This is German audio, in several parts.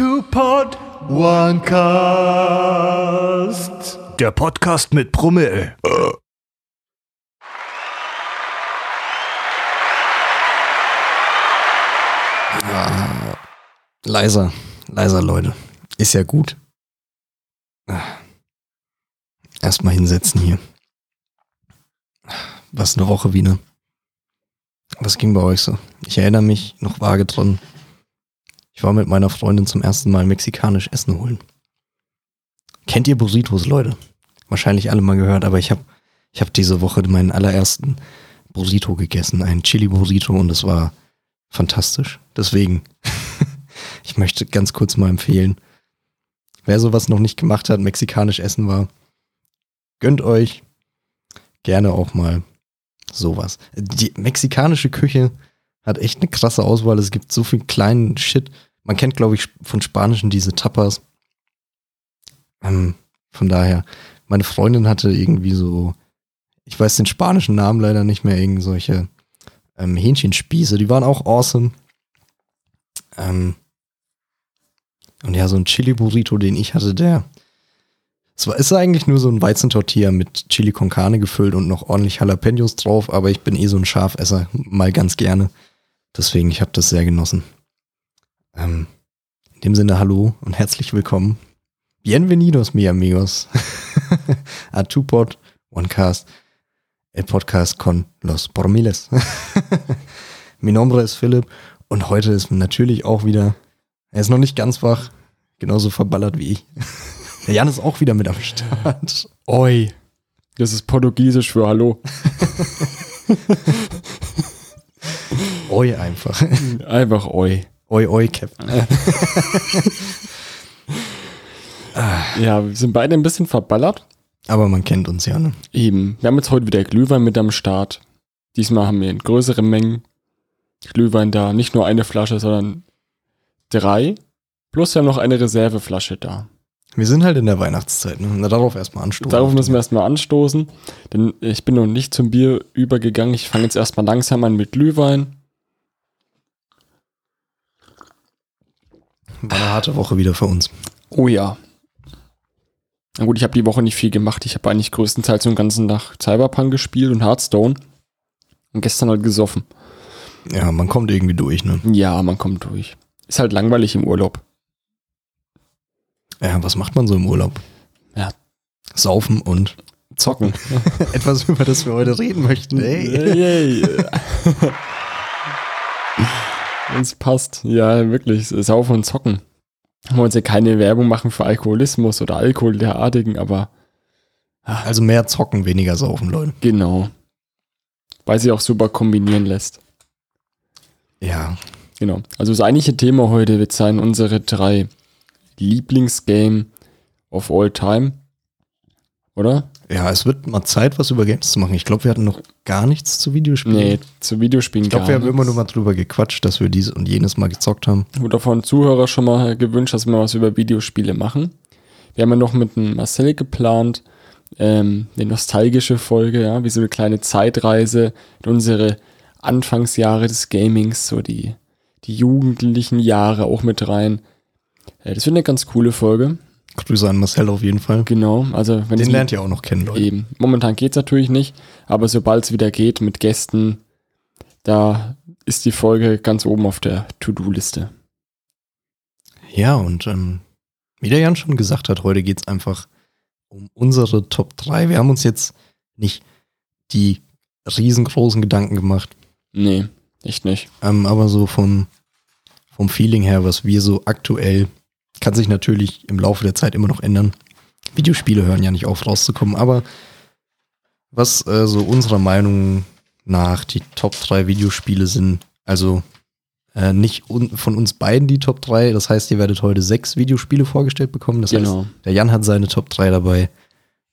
Two Pod One Cast. Der Podcast mit Brummel. Leiser, leiser, Leute. Ist ja gut. Erstmal hinsetzen hier. Was eine Woche wieder. Was ging bei euch so? Ich erinnere mich noch vage dran. Ich war mit meiner Freundin zum ersten Mal mexikanisch Essen holen. Kennt ihr Burritos, Leute? Wahrscheinlich alle mal gehört, aber ich habe ich hab diese Woche meinen allerersten Burrito gegessen, einen Chili Burrito und es war fantastisch. Deswegen, ich möchte ganz kurz mal empfehlen, wer sowas noch nicht gemacht hat, mexikanisch essen war, gönnt euch gerne auch mal sowas. Die mexikanische Küche hat echt eine krasse Auswahl. Es gibt so viel kleinen Shit. Man kennt, glaube ich, von Spanischen diese Tapas. Ähm, von daher, meine Freundin hatte irgendwie so, ich weiß den spanischen Namen leider nicht mehr, irgend solche ähm, Hähnchenspieße. Die waren auch awesome. Ähm, und ja, so ein Chili-Burrito, den ich hatte, der, es war, ist eigentlich nur so ein Weizentortilla mit Chili con Carne gefüllt und noch ordentlich Jalapenos drauf, aber ich bin eh so ein Schafesser, mal ganz gerne. Deswegen, ich habe das sehr genossen. Ähm, in dem Sinne, hallo und herzlich willkommen. Bienvenidos, mi amigos. A Two-Pod, One-Cast, el Podcast con los Pormiles. mi nombre es Philipp und heute ist natürlich auch wieder, er ist noch nicht ganz wach, genauso verballert wie ich. Der Jan ist auch wieder mit am Start. Oi. Das ist Portugiesisch für Hallo. Oi einfach. Einfach Oi. Oi, oi, Captain. Ja, wir sind beide ein bisschen verballert. Aber man kennt uns ja, ne? Eben. Wir haben jetzt heute wieder Glühwein mit am Start. Diesmal haben wir in größeren Mengen Glühwein da. Nicht nur eine Flasche, sondern drei. Plus wir haben noch eine Reserveflasche da. Wir sind halt in der Weihnachtszeit, ne? Na, darauf erstmal anstoßen. Darauf müssen wir erstmal anstoßen. Denn ich bin noch nicht zum Bier übergegangen. Ich fange jetzt erstmal langsam an mit Glühwein. War eine harte Woche wieder für uns. Oh ja. Na gut, ich habe die Woche nicht viel gemacht. Ich habe eigentlich größtenteils den ganzen Tag Cyberpunk gespielt und Hearthstone. Und gestern halt gesoffen. Ja, man kommt irgendwie durch, ne? Ja, man kommt durch. Ist halt langweilig im Urlaub. Ja, was macht man so im Urlaub? Ja. Saufen und Zocken. etwas, über das wir heute reden möchten. Ey. Uns passt. Ja, wirklich. Saufen und zocken. Wir wollen ja keine Werbung machen für Alkoholismus oder Alkohol derartigen, aber Also mehr zocken, weniger saufen, Leute. genau. Weil sie auch super kombinieren lässt. Ja, Genau. Also das eigentliche Thema heute wird sein unsere drei Lieblingsgame of all time. Oder? Ja, es wird mal Zeit, was über Games zu machen. Ich glaube, wir hatten noch gar nichts zu Videospielen. Nee, zu Videospielen Ich glaube, wir haben immer nur mal drüber gequatscht, dass wir dies und jenes mal gezockt haben. Wurde von Zuhörer schon mal gewünscht, dass wir mal was über Videospiele machen. Wir haben ja noch mit dem Marcel geplant, ähm, eine nostalgische Folge, ja, wie so eine kleine Zeitreise in unsere Anfangsjahre des Gamings, so die, die jugendlichen Jahre auch mit rein. Äh, das wird eine ganz coole Folge. Grüße an Marcel auf jeden Fall. Genau, also wenn Den es lernt ihr auch noch kennen, Leute. Eben. Momentan geht's natürlich nicht, aber sobald es wieder geht mit Gästen, da ist die Folge ganz oben auf der To-Do-Liste. Ja, und ähm, wie der Jan schon gesagt hat, heute geht's einfach um unsere Top 3. Wir haben uns jetzt nicht die riesengroßen Gedanken gemacht, Nee, echt nicht. ähm, aber so vom, vom Feeling her, was wir so aktuell, kann sich natürlich im Laufe der Zeit immer noch ändern. Videospiele hören ja nicht auf rauszukommen, aber was äh, so unserer Meinung nach die Top 3 Videospiele sind, also äh, nicht von uns beiden die Top 3, das heißt, ihr werdet heute sechs Videospiele vorgestellt bekommen. Das heißt, Genau. der Jan hat seine Top 3 dabei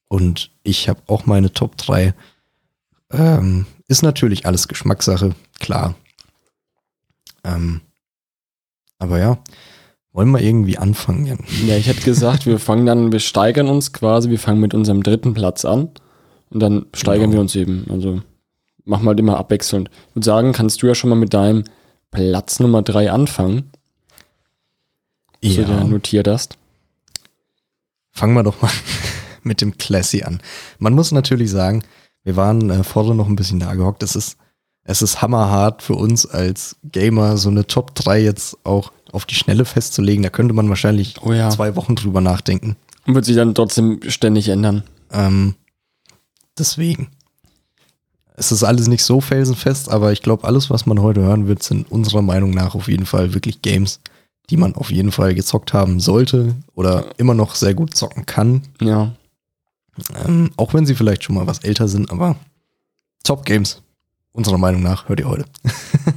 und ich habe auch meine Top 3. Ähm, ist natürlich alles Geschmackssache, klar. Ähm, aber ja, wollen wir irgendwie anfangen, Jan? Ja, ich hätte gesagt, wir fangen dann, wir steigern uns quasi, wir fangen mit unserem dritten Platz an und dann steigern Genau. wir uns eben. Also machen wir halt immer abwechselnd. Ich würde sagen, kannst du ja schon mal mit deinem Platz Nummer drei anfangen. du Ja. dir notiert hast. Fangen wir doch mal mit dem Classy an. Man muss natürlich sagen, wir waren äh, vorher noch ein bisschen da gehockt. Es ist, es ist hammerhart für uns als Gamer, so eine Top 3 jetzt auch auf die Schnelle festzulegen. Da könnte man wahrscheinlich Oh ja. zwei Wochen drüber nachdenken. Und wird sich dann trotzdem ständig ändern. Ähm, deswegen. Es ist alles nicht so felsenfest, aber ich glaube, alles, was man heute hören wird, sind unserer Meinung nach auf jeden Fall wirklich Games, die man auf jeden Fall gezockt haben sollte oder immer noch sehr gut zocken kann. Ja. Ähm, auch wenn sie vielleicht schon mal was älter sind, aber Top Games. Unserer Meinung nach hört ihr heute.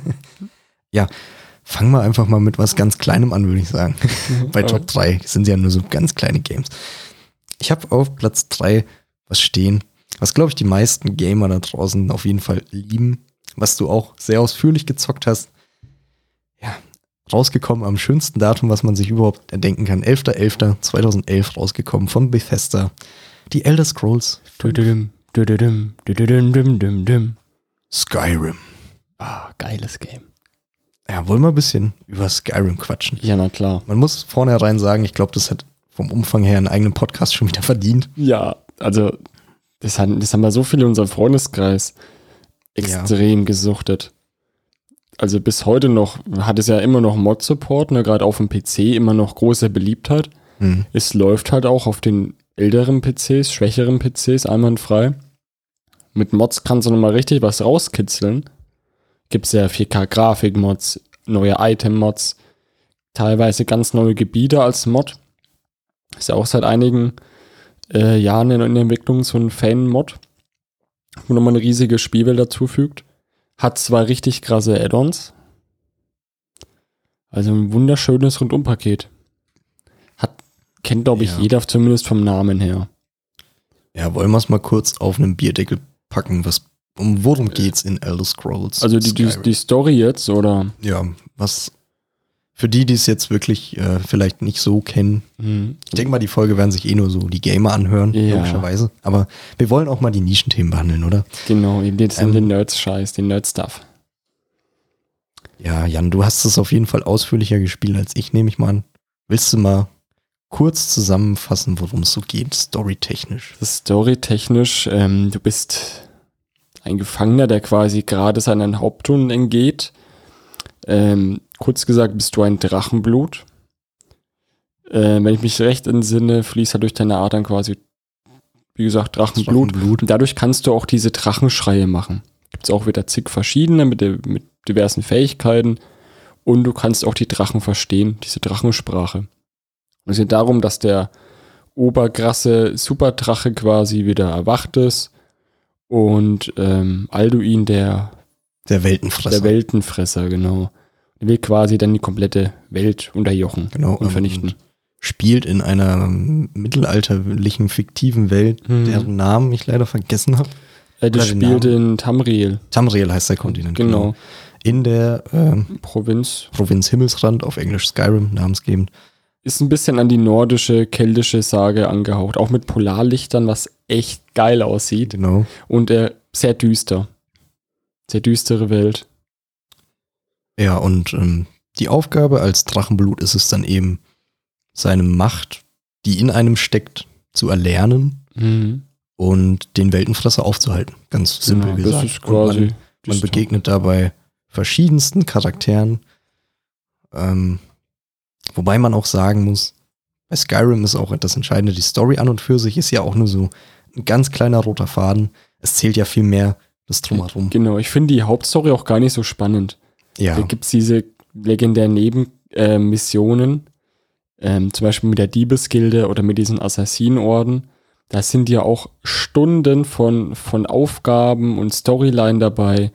ja, fangen wir einfach mal mit was ganz Kleinem an, würde ich sagen. Bei Top 3 sind ja nur so ganz kleine Games. Ich habe auf Platz 3 was stehen, was glaube ich die meisten Gamer da draußen auf jeden Fall lieben, was du auch sehr ausführlich gezockt hast. Ja, rausgekommen am schönsten Datum, was man sich überhaupt erdenken kann. 11.11.2011 rausgekommen von Bethesda. Die Elder Scrolls. Skyrim. Ah, geiles Game. Ja, wollen wir ein bisschen über Skyrim quatschen. Ja, na klar. Man muss vornherein sagen, ich glaube, das hat vom Umfang her einen eigenen Podcast schon wieder verdient. Ja, also das, hat, das haben wir so viele in unserem Freundeskreis extrem gesuchtet. Also bis heute noch hat es ja immer noch Mod-Support, ne, gerade auf dem PC immer noch große Beliebtheit. Hm. Es läuft halt auch auf den älteren PCs, schwächeren PCs einwandfrei. Mit Mods kannst du nochmal richtig was rauskitzeln. Gibt es ja 4K-Grafik-Mods, neue Item-Mods, teilweise ganz neue Gebiete als Mod. Ist ja auch seit einigen äh, Jahren in, in der Entwicklung so ein Fan-Mod, wo nochmal eine riesige Spielwelt dazufügt. Hat zwei richtig krasse Add-ons. Also ein wunderschönes Rundumpaket. Hat, kennt glaube ich Ja. jeder zumindest vom Namen her. Ja, wollen wir es mal kurz auf einen Bierdeckel packen, was um worum geht's in Elder Scrolls? Also die, die, die Story jetzt, oder? ja, was für die, die es jetzt wirklich äh, vielleicht nicht so kennen. Hm, Ich denke mal, die Folge werden sich eh nur so die Gamer anhören, Ja. logischerweise. Aber wir wollen auch mal die Nischenthemen behandeln, oder? Genau, eben Ähm, den Nerds-Scheiß, den Nerd-Stuff. Ja, Jan, du hast es auf jeden Fall ausführlicher gespielt als ich, nehme ich mal an. Willst du mal kurz zusammenfassen, worum es so geht, storytechnisch? Storytechnisch, ähm, du bist ein Gefangener, der quasi gerade seinen Hauptton entgeht. Ähm, kurz gesagt, bist du ein Drachenblut. Äh, wenn ich mich recht entsinne, fließt halt durch deine Adern quasi, wie gesagt, Drachenblut. Drachenblut. Und dadurch kannst du auch diese Drachenschreie machen. Gibt es auch wieder zig verschiedene mit, mit diversen Fähigkeiten. Und du kannst auch die Drachen verstehen, diese Drachensprache. Und es geht darum, dass der oberkrasse Superdrache quasi wieder erwacht ist und ähm, Alduin, der, Der Weltenfresser. der Weltenfresser, genau, der will quasi dann die komplette Welt unterjochen Genau, und ähm, vernichten. Spielt in einer mittelalterlichen, fiktiven Welt, Mhm. deren Namen ich leider vergessen habe. Äh, das spielt in Tamriel, Tamriel heißt der Kontinent. genau, In der ähm, Provinz. Provinz Himmelsrand, auf Englisch Skyrim, namensgebend. Ist ein bisschen an die nordische, keltische Sage angehaucht, auch mit Polarlichtern, was echt geil aussieht Genau. und äh, sehr düster. Sehr düstere Welt. Ja, und ähm, die Aufgabe als Drachenblut ist es dann eben, seine Macht, die in einem steckt, zu erlernen Mhm. und den Weltenfresser aufzuhalten. Ganz simpel Genau, gesagt. Das ist quasi. man, man begegnet dabei verschiedensten Charakteren. Ähm, wobei man auch sagen muss, bei Skyrim ist auch das Entscheidende, die Story an und für sich ist ja auch nur so ein ganz kleiner roter Faden. Es zählt ja viel mehr das Drumherum. Genau, ich finde die Hauptstory auch gar nicht so spannend. Ja, Da gibt es diese legendären Nebenmissionen, ähm, zum Beispiel mit der Diebesgilde oder mit diesen Assassinenorden. Da sind ja auch Stunden von, von Aufgaben und Storyline dabei.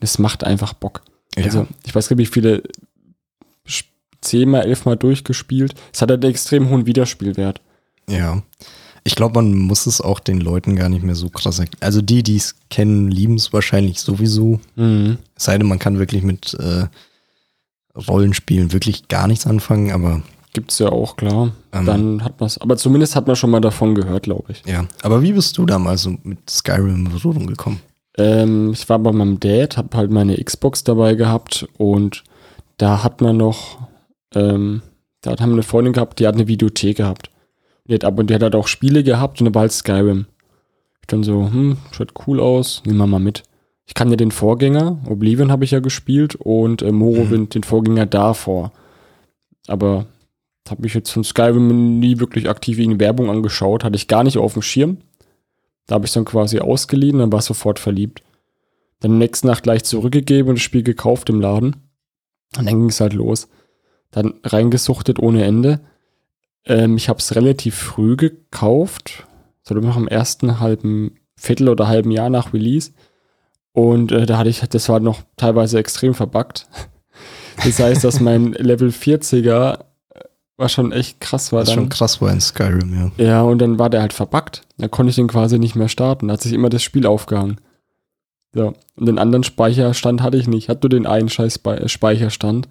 Das macht einfach Bock. ja. Also, ich weiß gar nicht, wie viele zehnmal, elfmal durchgespielt. Es hat halt einen extrem hohen Wiederspielwert. Ja. Ich glaube, man muss es auch den Leuten gar nicht mehr so krass erklären. Also die, die es kennen, lieben es wahrscheinlich sowieso. Mhm. Es sei denn, man kann wirklich mit äh, Rollenspielen wirklich gar nichts anfangen, aber Gibt's ja auch, klar. Ähm. Dann hat man es, aber zumindest hat man schon mal davon gehört, glaube ich. ja. Aber wie bist du damals so mit Skyrim in Berührung gekommen? Ähm, ich war bei meinem Dad, habe halt meine Xbox dabei gehabt und da hat man noch ähm, Da haben wir eine Freundin gehabt, die hat eine Videothek gehabt. Die hat, aber die hat halt auch Spiele gehabt und da war halt Skyrim. Ich dann so, hm, schaut cool aus, nehmen wir mal mit. Ich kann ja den Vorgänger, Oblivion habe ich ja gespielt und äh, Morrowind, den Vorgänger davor. Aber habe ich jetzt von Skyrim nie wirklich aktiv in Werbung angeschaut, hatte ich gar nicht auf dem Schirm. Da habe ich dann quasi ausgeliehen, dann war sofort verliebt. Dann nächste Nacht gleich zurückgegeben und das Spiel gekauft im Laden. Und dann ging es halt los. Dann reingesuchtet ohne Ende. Ähm, ich habe es relativ früh gekauft, so noch im ersten halben Viertel oder halben Jahr nach Release. Und äh, da hatte ich, das war noch teilweise extrem verbuggt. Das heißt, dass mein Level 40er äh, war schon echt krass war. Was dann. schon krass war in Skyrim, ja. Ja, und dann war der halt verbuggt. Da konnte ich den quasi nicht mehr starten. Da hat sich immer das Spiel aufgehangen. So. Und den anderen Speicherstand hatte ich nicht. Hatte nur den einen scheiß Spe- Speicherstand.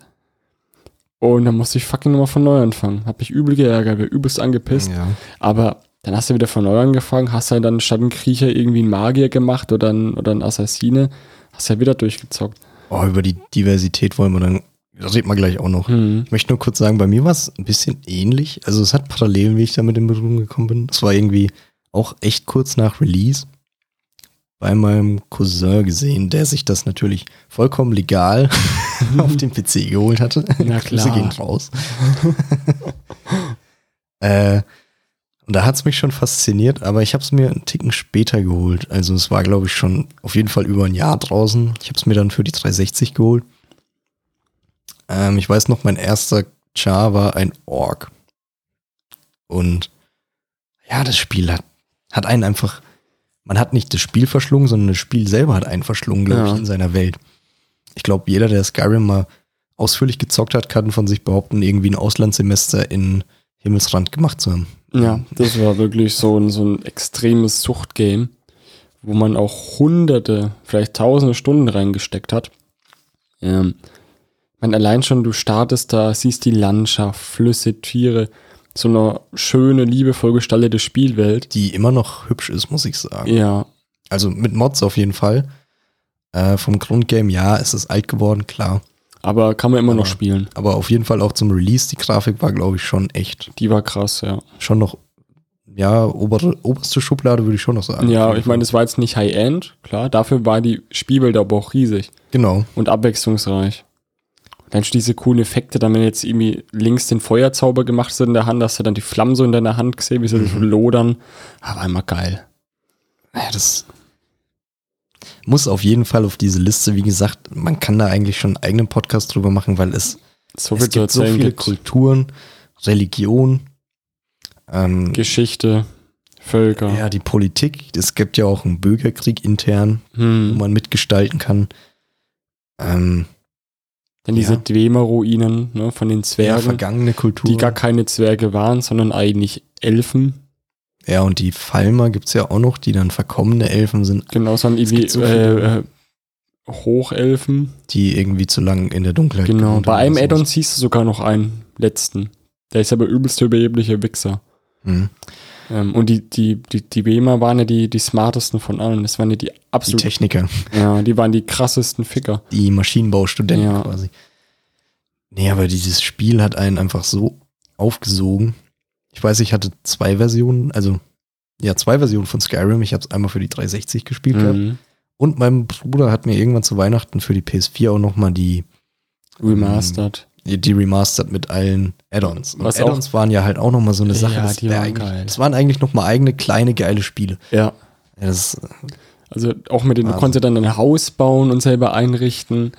Und dann musste ich fucking nochmal von neu anfangen. Hab mich übel geärgert, war übelst angepisst. ja. Aber dann hast du wieder von neu angefangen, hast halt dann statt einen Kriecher irgendwie einen Magier gemacht oder einen, oder einen Assassine. Hast ja wieder durchgezockt. Oh, über die Diversität wollen wir dann, da reden wir gleich auch noch. Hm. Ich möchte nur kurz sagen, bei mir war es ein bisschen ähnlich. Also es hat Parallelen, wie ich damit in Berührung gekommen bin. Es war irgendwie auch echt kurz nach Release bei meinem Cousin gesehen, der sich das natürlich vollkommen legal auf den PC geholt hatte. Na klar. gehen raus. äh, und da hat es mich schon fasziniert, aber ich habe es mir einen Ticken später geholt. Also es war, glaube ich, schon auf jeden Fall über ein Jahr draußen. Ich habe es mir dann für die 360 geholt. Ähm, ich weiß noch, mein erster Char war ein Ork. Und ja, das Spiel hat, hat einen einfach, man hat nicht das Spiel verschlungen, sondern das Spiel selber hat einen verschlungen, glaube Ja. ich, in seiner Welt. Ich glaube, jeder, der Skyrim mal ausführlich gezockt hat, kann von sich behaupten, irgendwie ein Auslandssemester in Himmelsrand gemacht zu haben. Ja, das war wirklich so ein, so ein extremes Suchtgame, wo man auch hunderte, vielleicht tausende Stunden reingesteckt hat. Ähm, man allein schon, du startest da, siehst die Landschaft, Flüsse, Tiere, so eine schöne, liebevoll gestaltete Spielwelt. Die immer noch hübsch ist, muss ich sagen. Ja, Also mit Mods auf jeden Fall. Äh, vom Grundgame, ja, es ist alt geworden, klar. aber kann man immer noch Aber- spielen. Aber auf jeden Fall auch zum Release, die Grafik war, glaube ich, schon echt, Die war krass, ja. schon noch, ja, obere, oberste Schublade würde ich schon noch sagen. Ja, ich meine, das war jetzt nicht High-End, klar. Dafür war die Spielwelt aber auch riesig Genau. und abwechslungsreich. Dann diese coolen Effekte, dann wenn jetzt irgendwie links den Feuerzauber gemacht hast in der Hand, hast du dann die Flammen so in deiner Hand gesehen, wie sie so lodern. Aber immer geil. Ja, das muss auf jeden Fall auf diese Liste. Wie gesagt, man kann da eigentlich schon einen eigenen Podcast drüber machen, weil es, So es gibt so viele gibt. Kulturen, Religion, ähm, Geschichte, Völker. ja, die Politik. Es gibt ja auch einen Bürgerkrieg intern, wo Hm. man mitgestalten kann. Ähm, Dann diese ja. Dwemer-Ruinen ne, von den ja, Zwergen, vergangene Kultur. die gar keine Zwerge waren, sondern eigentlich Elfen. ja, und die Falmer gibt's ja auch noch, die dann verkommene Elfen sind, Genau, sondern irgendwie gibt so äh, äh, Hochelfen. die irgendwie zu lang in der Dunkelheit Genau, bei einem Addon siehst du sogar noch einen letzten. Der ist aber übelst überhebliche Wichser. Mhm. Ähm, und die, die, die, die Wemer waren ja die, die smartesten von allen. Das waren ja die Die absolut, Techniker, ja, die waren die krassesten Ficker. die Maschinenbaustudenten Ja. quasi. Nee, aber dieses Spiel hat einen einfach so aufgesogen. Ich weiß, ich hatte zwei Versionen, also ja, zwei Versionen von Skyrim. Ich habe es einmal für die 360 gespielt gehabt. Mhm. Und mein Bruder hat mir irgendwann zu Weihnachten für die PS4 auch nochmal die, Remastered. Die, die Remastered mit allen Add-ons. Und Add-ons waren ja halt auch nochmal so eine Sache. Ja, das, waren eigentlich, geil. das waren eigentlich nochmal eigene kleine geile Spiele. Ja. Ja, das, Also auch mit den, du konntest dann ein Haus bauen und selber einrichten.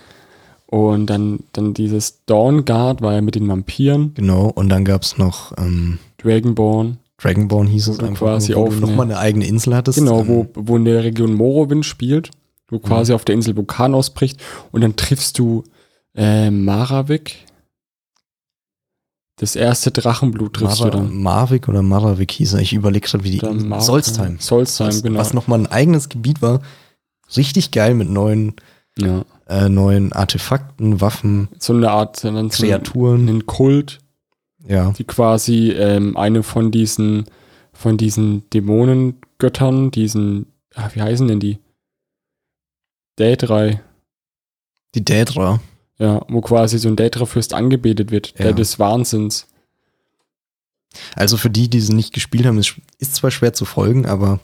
Und dann, dann dieses Dawn Guard war ja mit den Vampiren, genau. Und dann gab's noch ähm, Dragonborn. Dragonborn hieß es Wo einfach, quasi wo auf du nochmal eine- eigene Insel hattest. Genau, ähm, wo, wo in der Region Morrowind spielt, wo quasi auf der Insel Vulkan ausbricht und dann triffst du äh, Maravik. Das erste Drachenblut triffst Mara, du dann. Marvik oder Maravik hieß er. Ich überlege gerade, wie die Mar- Solstheim. Solstheim, was, genau. was nochmal ein eigenes Gebiet war. Richtig geil mit neuen, ja. äh, neuen Artefakten, Waffen, So eine Art dann so Kreaturen. einen Kult, Ja. die quasi ähm, eine von diesen von diesen Dämonengöttern, diesen, ah, wie heißen denn die? Dädrei. Die Daedra. Ja, wo quasi so ein Dädra-Fürst angebetet wird, der Ja. des Wahnsinns. Also für die, die sie nicht gespielt haben, ist, ist zwar schwer zu folgen, aber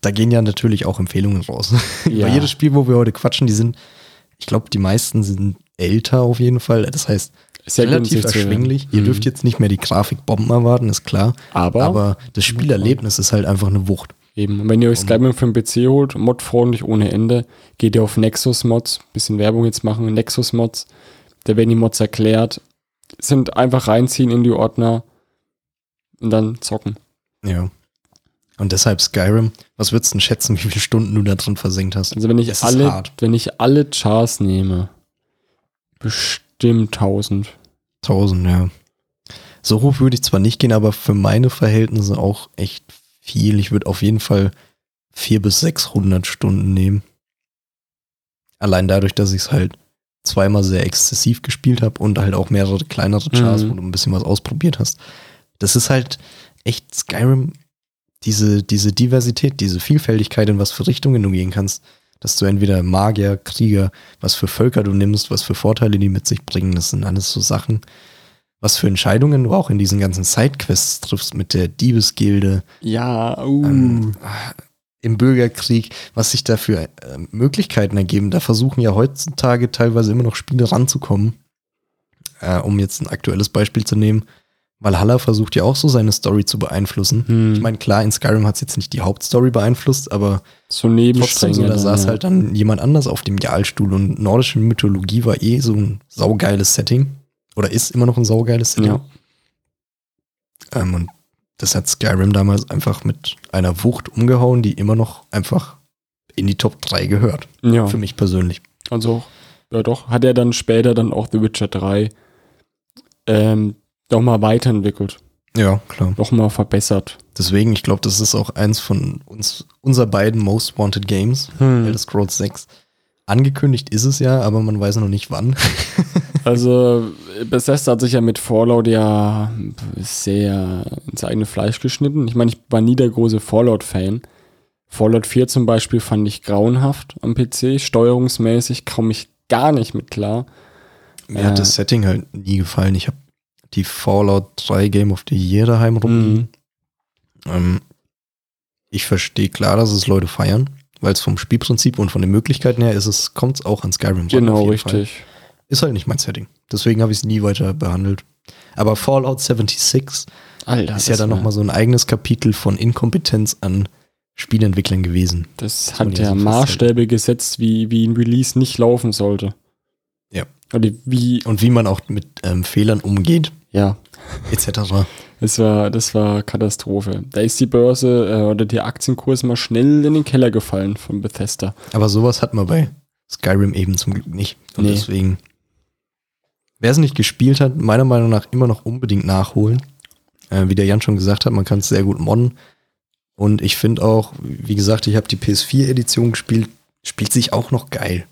da gehen ja natürlich auch Empfehlungen raus. Ja. Bei jedes Spiel, wo wir heute quatschen, die sind, ich glaube, die meisten sind älter auf jeden Fall. Das heißt, ja relativ erschwinglich. Ihr Mhm. dürft jetzt nicht mehr die Grafikbomben erwarten, ist klar. Aber, Aber das Spielerlebnis ist halt einfach eine Wucht. Eben, und wenn ihr euch Skyrim für den PC holt, modfreundlich ohne Ende, geht ihr auf Nexus Mods, bisschen Werbung jetzt machen, Nexus Mods, da werden die Mods erklärt, sind einfach reinziehen in die Ordner und dann zocken. Ja. Und deshalb Skyrim, was würdest du denn schätzen, wie viele Stunden du da drin versenkt hast? Also wenn ich Das alle, wenn ich alle Chars nehme, bestimmt 1000. 1000, ja. So hoch würde ich zwar nicht gehen, aber für meine Verhältnisse auch echt viel. Ich würde auf jeden Fall 400 bis 600 Stunden nehmen. Allein dadurch, dass ich es halt zweimal sehr exzessiv gespielt habe und halt auch mehrere kleinere Chars, Mhm. wo du ein bisschen was ausprobiert hast. Das ist halt echt Skyrim, diese, diese Diversität, diese Vielfältigkeit, in was für Richtungen du gehen kannst, dass du entweder Magier, Krieger, was für Völker du nimmst, was für Vorteile die mit sich bringen, das sind alles so Sachen, was für Entscheidungen du auch in diesen ganzen Sidequests triffst mit der Diebesgilde, Ja, uh. ähm, im Bürgerkrieg, was sich da für äh, Möglichkeiten ergeben. Da versuchen ja heutzutage teilweise immer noch Spiele ranzukommen. Äh, um jetzt ein aktuelles Beispiel zu nehmen. Valhalla versucht ja auch so seine Story zu beeinflussen. Hm. Ich meine, klar, in Skyrim hat es jetzt nicht die Hauptstory beeinflusst, aber so trotzdem so, da dann, saß ja. halt dann jemand anders auf dem Jalstuhl und nordische Mythologie war eh so ein saugeiles Setting. Oder ist immer noch ein saugeiles Setting. Ja. Ähm, und das hat Skyrim damals einfach mit einer Wucht umgehauen, die immer noch einfach in die Top 3 gehört. ja. Für mich persönlich. Also, ja doch, hat er dann später dann auch The Witcher 3 ähm, nochmal weiterentwickelt, Ja, klar. nochmal verbessert. Deswegen, ich glaube, das ist auch eins von uns, unser beiden Most Wanted Games, Hm. Elder Scrolls 6. Angekündigt ist es ja, aber man weiß noch nicht wann. Also, Bethesda hat sich ja mit Fallout ja sehr ins eigene Fleisch geschnitten. Ich meine, ich war nie der große Fallout-Fan. Fallout 4 zum Beispiel fand ich grauenhaft am PC, steuerungsmäßig kam ich gar nicht mit klar. Mir Äh. hat das Setting halt nie gefallen. Ich habe die Fallout 3 Game of the Year daheim rumliegen. Mhm. Ähm, ich verstehe klar, dass es Leute feiern, weil es vom Spielprinzip und von den Möglichkeiten her ist es, kommt es auch an Skyrim Genau, jeden Fall. Ist halt nicht mein Setting. Deswegen habe ich es nie weiter behandelt. Aber Fallout 76 Alter, ist ja das dann nochmal so ein eigenes Kapitel von Inkompetenz an Spielentwicklern gewesen. Das man hat ja Maßstäbe gesetzt, wie, wie ein Release nicht laufen sollte. Ja. Oder wie, Und wie man auch mit ähm, Fehlern umgeht, ja, etc. das war, das war Katastrophe. Da ist die Börse äh, oder der Aktienkurs mal schnell in den Keller gefallen von Bethesda. Aber sowas hat man bei Skyrim eben zum Glück nicht. Und Nee. deswegen, wer es nicht gespielt hat, meiner Meinung nach immer noch unbedingt nachholen. Äh, wie der Jan schon gesagt hat, man kann es sehr gut modden. Und ich finde auch, wie gesagt, ich habe die PS4-Edition gespielt, spielt sich auch noch geil.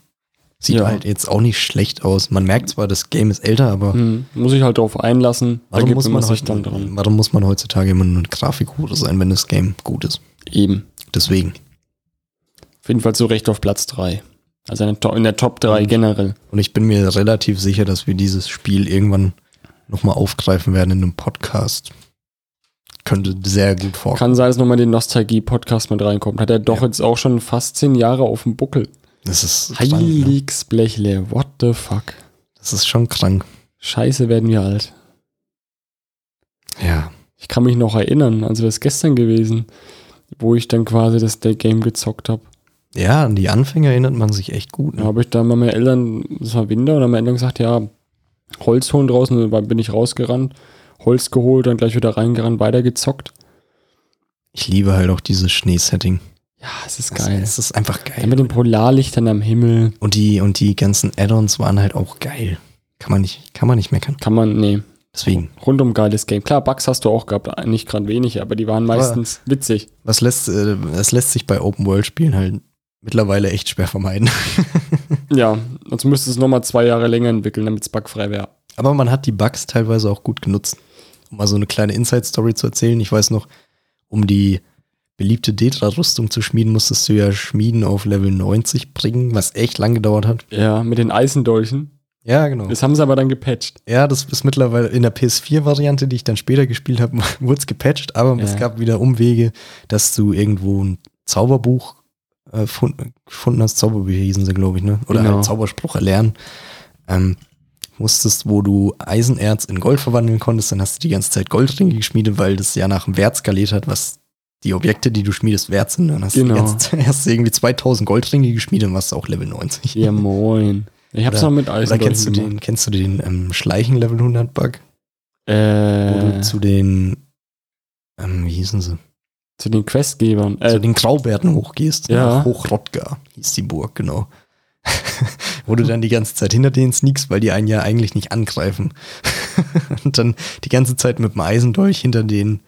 Sieht Ja. halt jetzt auch nicht schlecht aus. Man merkt zwar, das Game ist älter, aber Hm, muss ich halt darauf einlassen. Warum, muss man sich dann dran. warum muss man heutzutage immer nur eine Grafikhure sein, wenn das Game gut ist? Eben. Deswegen. Auf jeden Fall zu Recht auf Platz 3. Also in der, Top 3 Mhm. generell. Und ich bin mir relativ sicher, dass wir dieses Spiel irgendwann nochmal aufgreifen werden in einem Podcast. Könnte sehr gut vorkommen. Kann sein, dass nochmal den Nostalgie-Podcast mit reinkommt. Hat er doch Ja. jetzt auch schon fast 10 Jahre auf dem Buckel. Das ist krank, ne? What the fuck. Das ist schon krank. Scheiße, werden wir alt. Ja. Ich kann mich noch erinnern, also das ist gestern gewesen, wo ich dann quasi das der Game gezockt habe. Ja, an die Anfänge erinnert man sich echt gut. Da Ne? habe ich dann bei meinen Eltern, das war Winter, und haben meine Eltern gesagt, ja, Holz holen draußen, dann bin ich rausgerannt, Holz geholt, dann gleich wieder reingerannt, weitergezockt. Ich liebe halt auch dieses Schneesetting. Ja, es ist Das- geil. Es ist einfach Ja, geil. mit den Polarlichtern am Himmel Und die, und die ganzen Add-ons waren halt auch geil. Kann man nicht, kann man nicht meckern. kann man, nee, Deswegen. rundum geiles Game. Klar, Bugs hast du auch gehabt, nicht gerade wenig, aber die waren Aber- meistens witzig. Was lässt, äh, das lässt sich bei Open-World-Spielen halt mittlerweile echt schwer vermeiden. Ja, sonst müsste es nochmal zwei Jahre länger entwickeln, damit es bugfrei wäre. Aber man hat die Bugs teilweise auch gut genutzt. Um mal so eine kleine Inside-Story zu erzählen. Ich weiß noch, um die beliebte Detra-Rüstung zu schmieden, musstest du ja Schmieden auf Level 90 bringen, was echt lang gedauert hat. Ja, mit den Eisendolchen. Ja, genau. Das haben sie aber dann gepatcht. Ja, das ist mittlerweile in der PS4-Variante, die ich dann später gespielt habe, wurde es gepatcht, aber es Ja. gab wieder Umwege, dass du irgendwo ein Zauberbuch äh, fund, gefunden hast, Zauberbücher hießen sie, glaube ich, ne? Oder Genau. einen Zauberspruch erlernen. Ähm, musstest, wo du Eisenerz in Gold verwandeln konntest, dann hast du die ganze Zeit Goldringe geschmiedet, weil das ja nach dem Wert skaliert hat, was die Objekte, die du schmiedest, wert sind. Dann hast Genau. du du irgendwie 2000 Goldringe geschmiedet und warst auch Level 90. Ja, moin. Ich hab's Oder- noch mit Eisen Oder kennst du den, kennst du den ähm, Schleichen Level 100 Bug? Wo äh, du zu den, ähm, wie hießen sie? Zu den Questgebern. zu Äh, den Graubärten hochgehst. ja. Nach Hochrodgar hieß die Burg, genau. Wo du dann die ganze Zeit hinter denen sneakst, weil die einen ja eigentlich nicht angreifen. Und dann die ganze Zeit mit dem Eisendolch hinter denen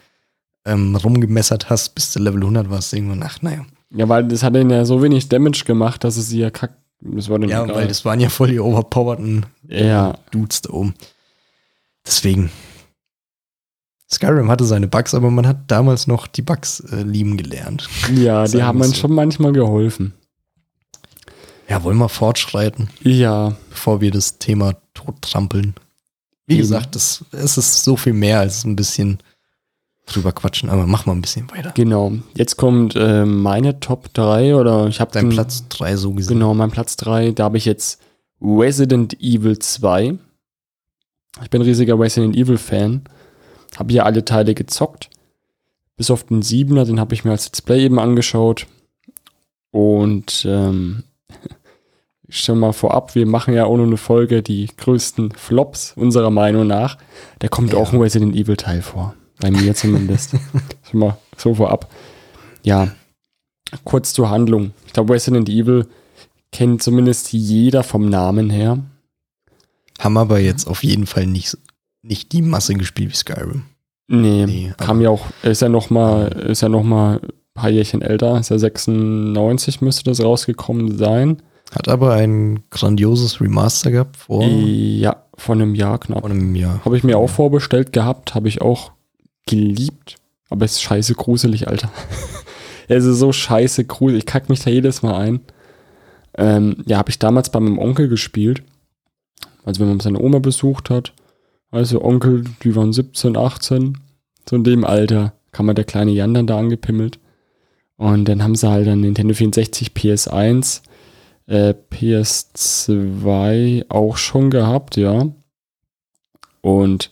ähm, rumgemessert hast, bis du Level 100 warst. Irgendwann, ach, naja. ja, weil das hat denen ja so wenig Damage gemacht, dass es sie ja kack. Das war Ja, weil das waren ja voll die overpowerten Ja. Dudes da oben. Deswegen. Skyrim hatte seine Bugs, aber man hat damals noch die Bugs äh, lieben gelernt. Ja, die haben uns so. schon manchmal geholfen. Ja, wollen wir fortschreiten, Ja, bevor wir das Thema tottrampeln. Wie Eben. gesagt, es, es ist so viel mehr als ein bisschen drüber quatschen, aber mach mal ein bisschen weiter. genau. Jetzt kommt äh, meine Top 3 oder ich habe Dein Platz 3 so gesehen. Genau, mein Platz 3, da habe ich jetzt Resident Evil 2. Ich bin ein riesiger Resident Evil Fan. Habe ja alle Teile gezockt. Bis auf den 7er, den habe ich mir als Let's Play eben angeschaut. Und ähm, schon mal vorab, wir machen ja noch eine Folge, die größten Flops unserer Meinung nach. Da kommt Ja. auch ein Resident Evil Teil vor. Bei mir zumindest. schon mal so vorab. Ja, kurz zur Handlung. Ich glaube, Resident Evil kennt zumindest jeder vom Namen her. Haben aber jetzt auf jeden Fall nicht, nicht die Masse gespielt wie Skyrim. Nee, Nee, kam ja auch, ist ja noch mal, ist ja noch mal ein paar Jährchen älter, ist ja 96 müsste das rausgekommen sein. Hat aber ein grandioses Remaster gehabt vor, Ja, von einem Jahr knapp. vor einem Jahr. Habe ich mir auch vorbestellt gehabt, habe ich auch geliebt, aber es ist scheiße gruselig, Alter. es ist so scheiße gruselig, ich kack mich da jedes Mal ein. Ähm, ja, habe ich damals bei meinem Onkel gespielt. Also wenn man seine Oma besucht hat. Also Onkel, die waren 17, 18. So in dem Alter kam mal der kleine Jan dann da angepimmelt. Und dann haben sie halt dann Nintendo 64, PS1, äh, PS2 auch schon gehabt, ja. Und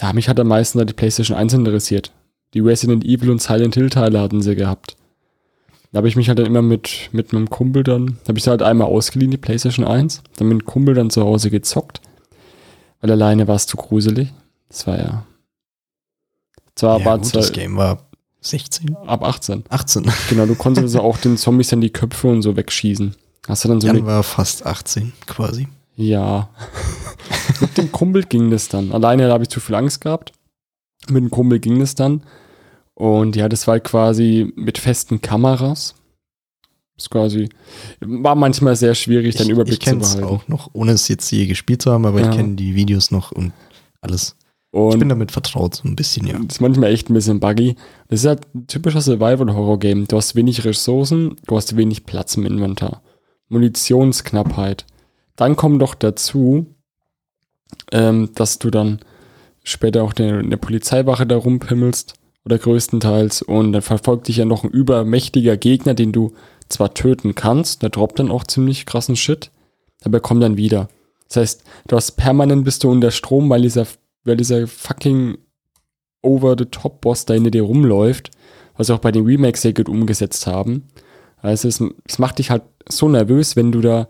ja, mich hat am meisten da die PlayStation 1 interessiert. Die Resident Evil und Silent Hill Teile hatten sie gehabt. Da habe ich mich halt dann immer mit, mit meinem Kumpel dann, habe ich sie halt einmal ausgeliehen, die PlayStation 1, dann mit dem Kumpel dann zu Hause gezockt. Weil alleine war es zu gruselig. Das war ja. Zwar Ja, war gut, es das Game war 16, ab 18. 18. Genau, du konntest also auch den Zombies dann die Köpfe und so wegschießen. Hast du dann so Jan eine war fast 18 quasi. Ja. Mit dem Kumpel ging das dann. Alleine habe ich zu viel Angst gehabt. Mit dem Kumpel ging das dann. Und ja, das war quasi mit festen Kameras. Das quasi war manchmal sehr schwierig, den ich Überblick ich kenne zu es behalten. auch noch, ohne es jetzt je gespielt zu haben, aber Ja. ich kenne die Videos noch und alles. ich Und bin damit vertraut, so ein bisschen, ja. das ist manchmal echt ein bisschen buggy. Das ist halt ein typischer Survival-Horror-Game. Du hast wenig Ressourcen, du hast wenig Platz im Inventar. Munitionsknappheit. Dann kommt doch dazu, ähm, dass du dann später auch in der Polizeiwache da rumpimmelst oder größtenteils und dann verfolgt dich ja noch ein übermächtiger Gegner, den du zwar töten kannst, der droppt dann auch ziemlich krassen Shit, aber er kommt dann wieder. Das heißt, du hast permanent bist du unter Strom, weil dieser, weil dieser fucking Over-the-Top-Boss da hinter dir rumläuft, was sie auch bei den Remakes sehr gut umgesetzt haben. Also es, es macht dich halt so nervös, wenn du da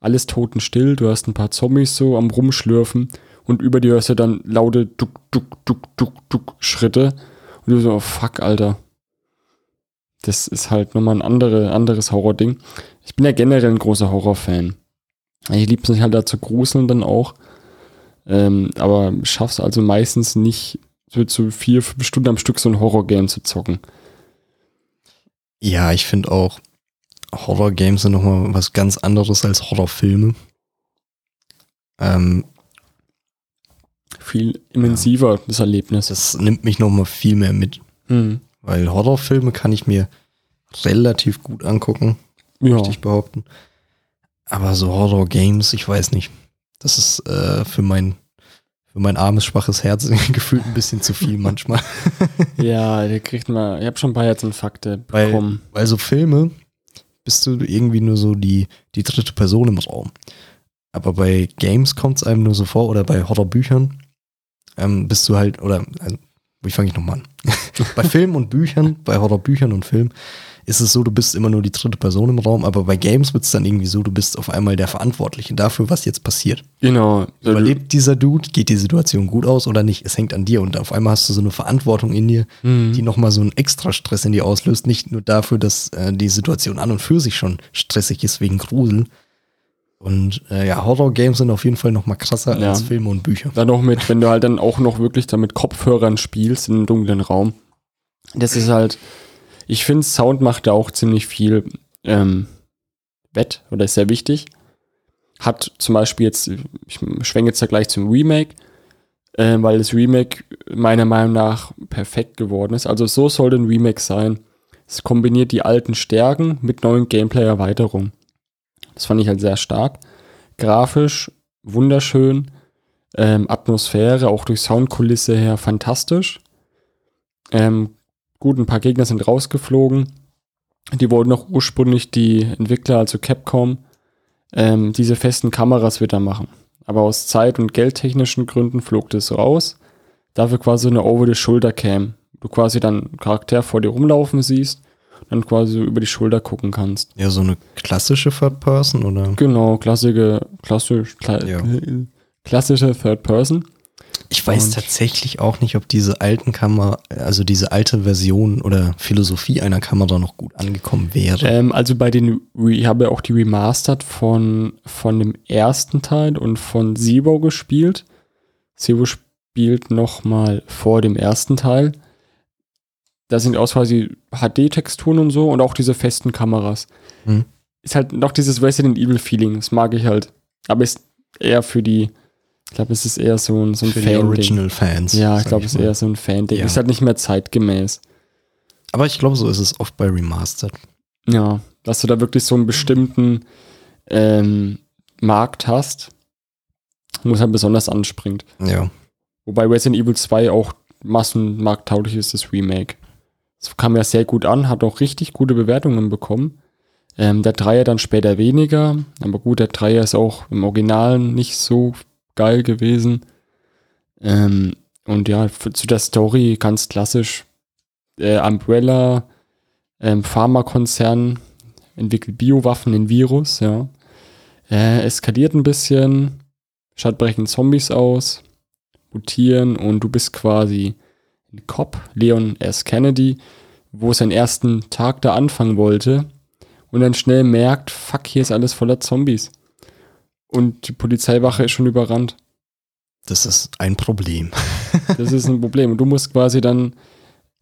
alles totenstill, du hast ein paar Zombies so am Rumschlürfen und über dir hörst du dann laute Duck, Duck, Duck, Duck, Duck Schritte und du so, oh fuck, Alter. Das ist halt nochmal ein andere, anderes Horror-Ding. Ich bin ja generell ein großer Horror-Fan. Ich liebe es mich halt da zu gruseln dann auch. Ähm, aber schaff's also meistens nicht, so zu vier, fünf Stunden am Stück so ein Horror-Game zu zocken. Ja, ich finde auch, Horror-Games sind nochmal was ganz anderes als Horrorfilme. Ähm, Viel immensiver, das Erlebnis. das nimmt mich nochmal viel mehr mit, Hm. Weil Horrorfilme kann ich mir relativ gut angucken, Ja. möchte ich behaupten. Aber so Horror-Games, ich weiß nicht. Das ist äh, für mein für mein armes, schwaches Herz gefühlt ein bisschen zu viel manchmal. Ja, der kriegt mal, ich habe schon ein paar Herzinfarkte Weil, bekommen. weil so Filme bist du irgendwie nur so die, die dritte Person im Raum. Aber bei Games kommt es einem nur so vor oder bei Horrorbüchern ähm, bist du halt, oder also, wie fange ich nochmal an? bei Filmen und Büchern, bei Horrorbüchern und Filmen ist es so, du bist immer nur die dritte Person im Raum, aber bei Games wird es dann irgendwie so, du bist auf einmal der Verantwortliche dafür, was jetzt passiert. Genau. Überlebt dieser Dude, geht die Situation gut aus oder nicht? Es hängt an dir und auf einmal hast du so eine Verantwortung in dir, Mhm. die nochmal so einen extra Stress in dir auslöst. Nicht nur dafür, dass äh, die Situation an und für sich schon stressig ist wegen Grusel. Und äh, ja, Horror-Games sind auf jeden Fall nochmal krasser Ja. als Filme und Bücher. Dann noch mit, wenn du halt dann auch noch wirklich da mit Kopfhörern spielst in einem dunklen Raum. Das ist halt, ich finde, Sound macht da auch ziemlich viel ähm, wett oder ist sehr wichtig. Hat zum Beispiel jetzt, ich schwenke jetzt da gleich zum Remake, äh, weil das Remake meiner Meinung nach perfekt geworden ist. Also so soll ein Remake sein. Es kombiniert die alten Stärken mit neuen Gameplay-Erweiterungen. Das fand ich halt sehr stark. Grafisch wunderschön. Ähm, Atmosphäre, auch durch Soundkulisse her fantastisch. Ähm, gut, ein paar Gegner sind rausgeflogen. Die wollten auch ursprünglich die Entwickler, also Capcom, ähm, diese festen Kameras wieder machen. Aber aus zeit- und geldtechnischen Gründen flog das raus. Dafür quasi eine Over-the-Shoulder-Cam. Du quasi dann Charakter vor dir rumlaufen siehst, dann quasi so über die Schulter gucken kannst. Ja, so eine klassische Third Person oder? Genau, klassische, klassisch, kla Ja. klassische Third Person. Ich weiß Und- tatsächlich auch nicht, ob diese alten Kamera, also diese alte Version oder Philosophie einer Kamera noch gut angekommen wäre. Ähm, also bei den, ich habe ja auch die Remastered von, von dem ersten Teil und von Zero gespielt. Zero spielt nochmal vor dem ersten Teil. Da sind auch quasi HD-Texturen und so und auch diese festen Kameras. Hm. Ist halt noch dieses Resident Evil-Feeling, das mag ich halt. Aber ist eher für die, ich glaube, es ist eher so ein, so ein Für die Fan-Ding. Original-Fans. Ja, ich glaube, es ist eher so ein Fan-Ding. Ja. Ist halt nicht mehr zeitgemäß. Aber ich glaube, so ist es oft bei Remastered. Ja, dass du da wirklich so einen bestimmten ähm, Markt hast, wo es halt besonders anspringt. Ja. Wobei Resident Evil 2 auch massenmarkttauglich ist, das Remake. Es kam ja sehr gut an, hat auch richtig gute Bewertungen bekommen. Ähm, der Dreier dann später weniger, aber gut, der Dreier ist auch im Originalen nicht so geil gewesen. Ähm, und ja, für, zu der Story ganz klassisch. Äh, Umbrella, ähm, Pharmakonzern, entwickelt Biowaffen, den Virus, ja. Äh, eskaliert ein bisschen, statt brechen Zombies aus, mutieren und du bist quasi Cop, Leon S. Kennedy, wo seinen ersten Tag da anfangen wollte und dann schnell merkt, fuck, hier ist alles voller Zombies. Und die Polizeiwache ist schon überrannt. Das ist ein Problem. Das ist ein Problem. Und du musst quasi dann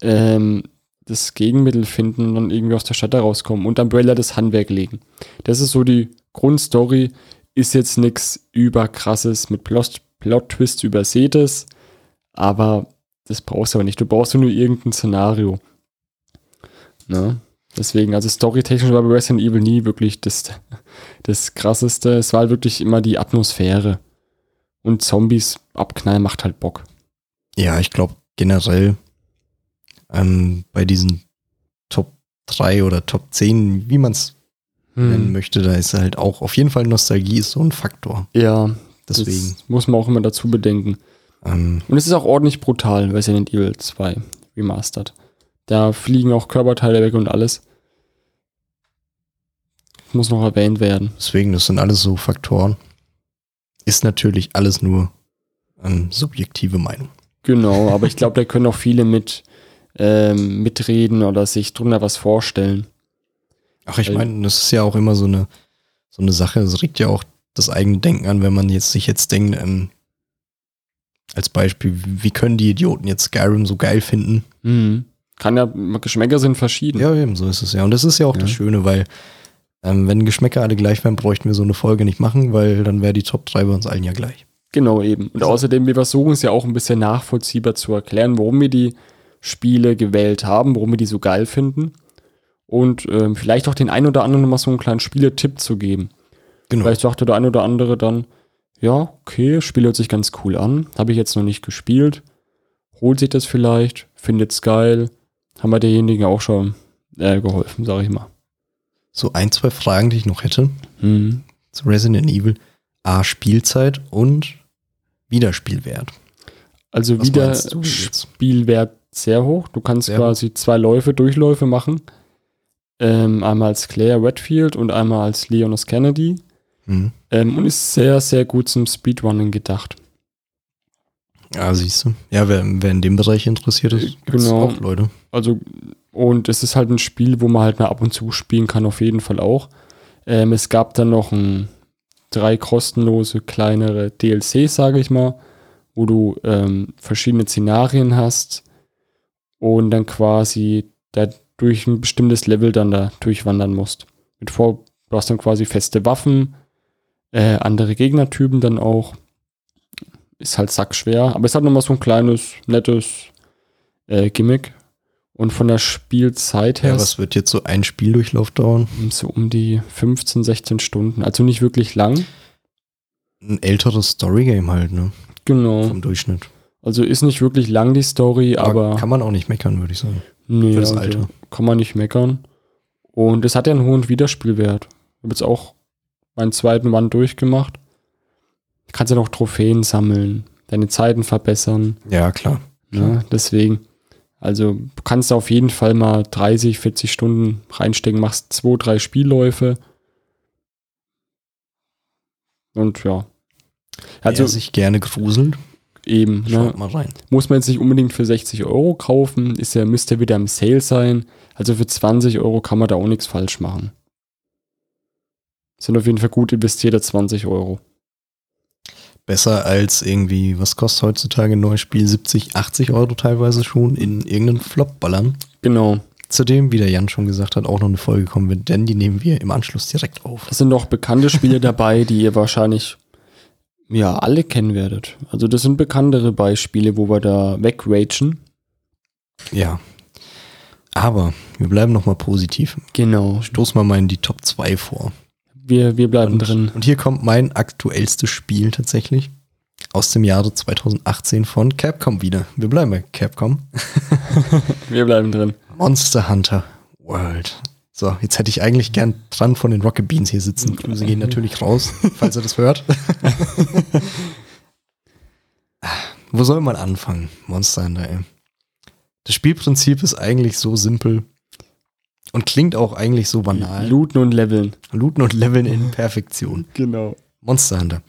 ähm, das Gegenmittel finden und dann irgendwie aus der Stadt herauskommen und Umbrella das Handwerk legen. Das ist so die Grundstory. Ist jetzt nichts überkrasses mit Plot, Plot-Twist übersätes, aber das brauchst du aber nicht. Du brauchst nur irgendein Szenario. Ne? Deswegen, also storytechnisch war bei Resident Evil nie wirklich das, das krasseste. Es war halt wirklich immer die Atmosphäre. Und Zombies abknallen macht halt Bock. Ja, ich glaube generell ähm, bei diesen Top 3 oder Top 10, wie man es nennen Hm. möchte, da ist halt auch auf jeden Fall Nostalgie ist so ein Faktor. Ja, Deswegen. das muss man auch immer dazu bedenken. Ähm, Und es ist auch ordentlich brutal, Resident Evil 2 Remastered. Da fliegen auch Körperteile weg und alles. Muss noch erwähnt werden. deswegen, das sind alles so Faktoren. Ist natürlich alles nur ähm, subjektive Meinung. Genau, aber ich glaube, da können auch viele mit ähm, mitreden oder sich drunter was vorstellen. Ach, ich meine, das ist ja auch immer so eine, so eine Sache. Es regt ja auch das eigene Denken an, wenn man jetzt sich jetzt denkt, ähm, als Beispiel, wie können die Idioten jetzt Skyrim so geil finden? Mhm. Kann ja, Geschmäcker sind verschieden. Ja, eben, so ist es ja. Und das ist ja auch das Ja. Schöne, weil ähm, wenn Geschmäcker alle gleich wären, bräuchten wir so eine Folge nicht machen, weil dann wäre die Top 3 bei uns allen ja gleich. Genau eben. Und außerdem, wir versuchen es ja auch ein bisschen nachvollziehbar zu erklären, warum wir die Spiele gewählt haben, warum wir die so geil finden. Und ähm, vielleicht auch den ein oder anderen mal so einen kleinen Spieletipp zu geben. Genau. Vielleicht sagt der ein oder andere dann, ja, okay, Spiel hört sich ganz cool an. Habe ich jetzt noch nicht gespielt. Holt sich das vielleicht, findet's geil. Haben wir derjenigen auch schon äh, geholfen, sage ich mal. So ein, zwei Fragen, die ich noch hätte Mhm. zu Resident Evil. A, Spielzeit und Wiederspielwert. Also Was wieder meinst du jetzt? Spielwert sehr hoch. Du kannst Sehr quasi zwei Läufe, Durchläufe machen. Ähm, einmal als Claire Redfield und einmal als Leon S. Kennedy. Hm. Ähm, und ist sehr, sehr gut zum Speedrunning gedacht. Ja, siehst du. Ja, wer, wer in dem Bereich interessiert ist, gibt's Genau. auch Leute. Also, und es ist halt ein Spiel, wo man halt mal ab und zu spielen kann, auf jeden Fall auch. Ähm, es gab dann noch ein, drei kostenlose kleinere DLCs, sage ich mal, wo du ähm, verschiedene Szenarien hast und dann quasi da durch ein bestimmtes Level dann da durchwandern musst. Mit vor, du hast dann quasi feste Waffen, äh, andere Gegnertypen dann auch. Ist halt sackschwer, aber es hat nochmal so ein kleines, nettes äh, Gimmick. Und von der Spielzeit her Ja, was wird jetzt so ein Spieldurchlauf dauern? so um die 15, 16 Stunden. Also nicht wirklich lang. Ein älteres Storygame halt, ne? Genau. Vom Durchschnitt. Also ist nicht wirklich lang die Story, aber, kann man auch nicht meckern, würde ich sagen. nee, für das also Alter. kann man nicht meckern. Und es hat ja einen hohen Wiederspielwert. Ich habe jetzt auch meinen zweiten Run durchgemacht. Du kannst ja noch Trophäen sammeln, deine Zeiten verbessern. Ja, klar. Ne? Deswegen, also du kannst auf jeden Fall mal 30, 40 Stunden reinstecken, machst zwei, drei Spielläufe. Und ja. Also Wer sich gerne gruselt, eben, ne? mal rein. muss man jetzt nicht unbedingt für 60 Euro kaufen, ist ja, müsste wieder im Sale sein. Also für 20 Euro kann man da auch nichts falsch machen. Sind auf jeden Fall gut investierte 20 Euro. Besser als irgendwie, was kostet heutzutage ein neues Spiel? 70, 80 Euro teilweise schon in irgendeinen Flop ballern. Genau. Zudem, wie der Jan schon gesagt hat, auch noch eine Folge kommen wird, denn die nehmen wir im Anschluss direkt auf. Es sind noch bekannte Spiele dabei, die ihr wahrscheinlich ja alle kennen werdet. Also das sind bekanntere Beispiele, wo wir da wegragen. Ja. Aber wir bleiben nochmal positiv. Genau. Stoß mal mal in die Top 2 vor. Wir, wir bleiben Und, drin. und hier kommt mein aktuellstes Spiel tatsächlich. Aus dem Jahre 2018 von Capcom wieder. Wir bleiben bei Capcom. Wir bleiben drin. Monster Hunter World. So, jetzt hätte ich eigentlich gern dran von den Rocket Beans hier sitzen. Grüße gehen natürlich raus, falls ihr das hört. Wo soll man anfangen? Monster Hunter, ey. Das Spielprinzip ist eigentlich so simpel und klingt auch eigentlich so banal. Looten und leveln. Looten und Leveln in Perfektion. Genau. Monster Hunter.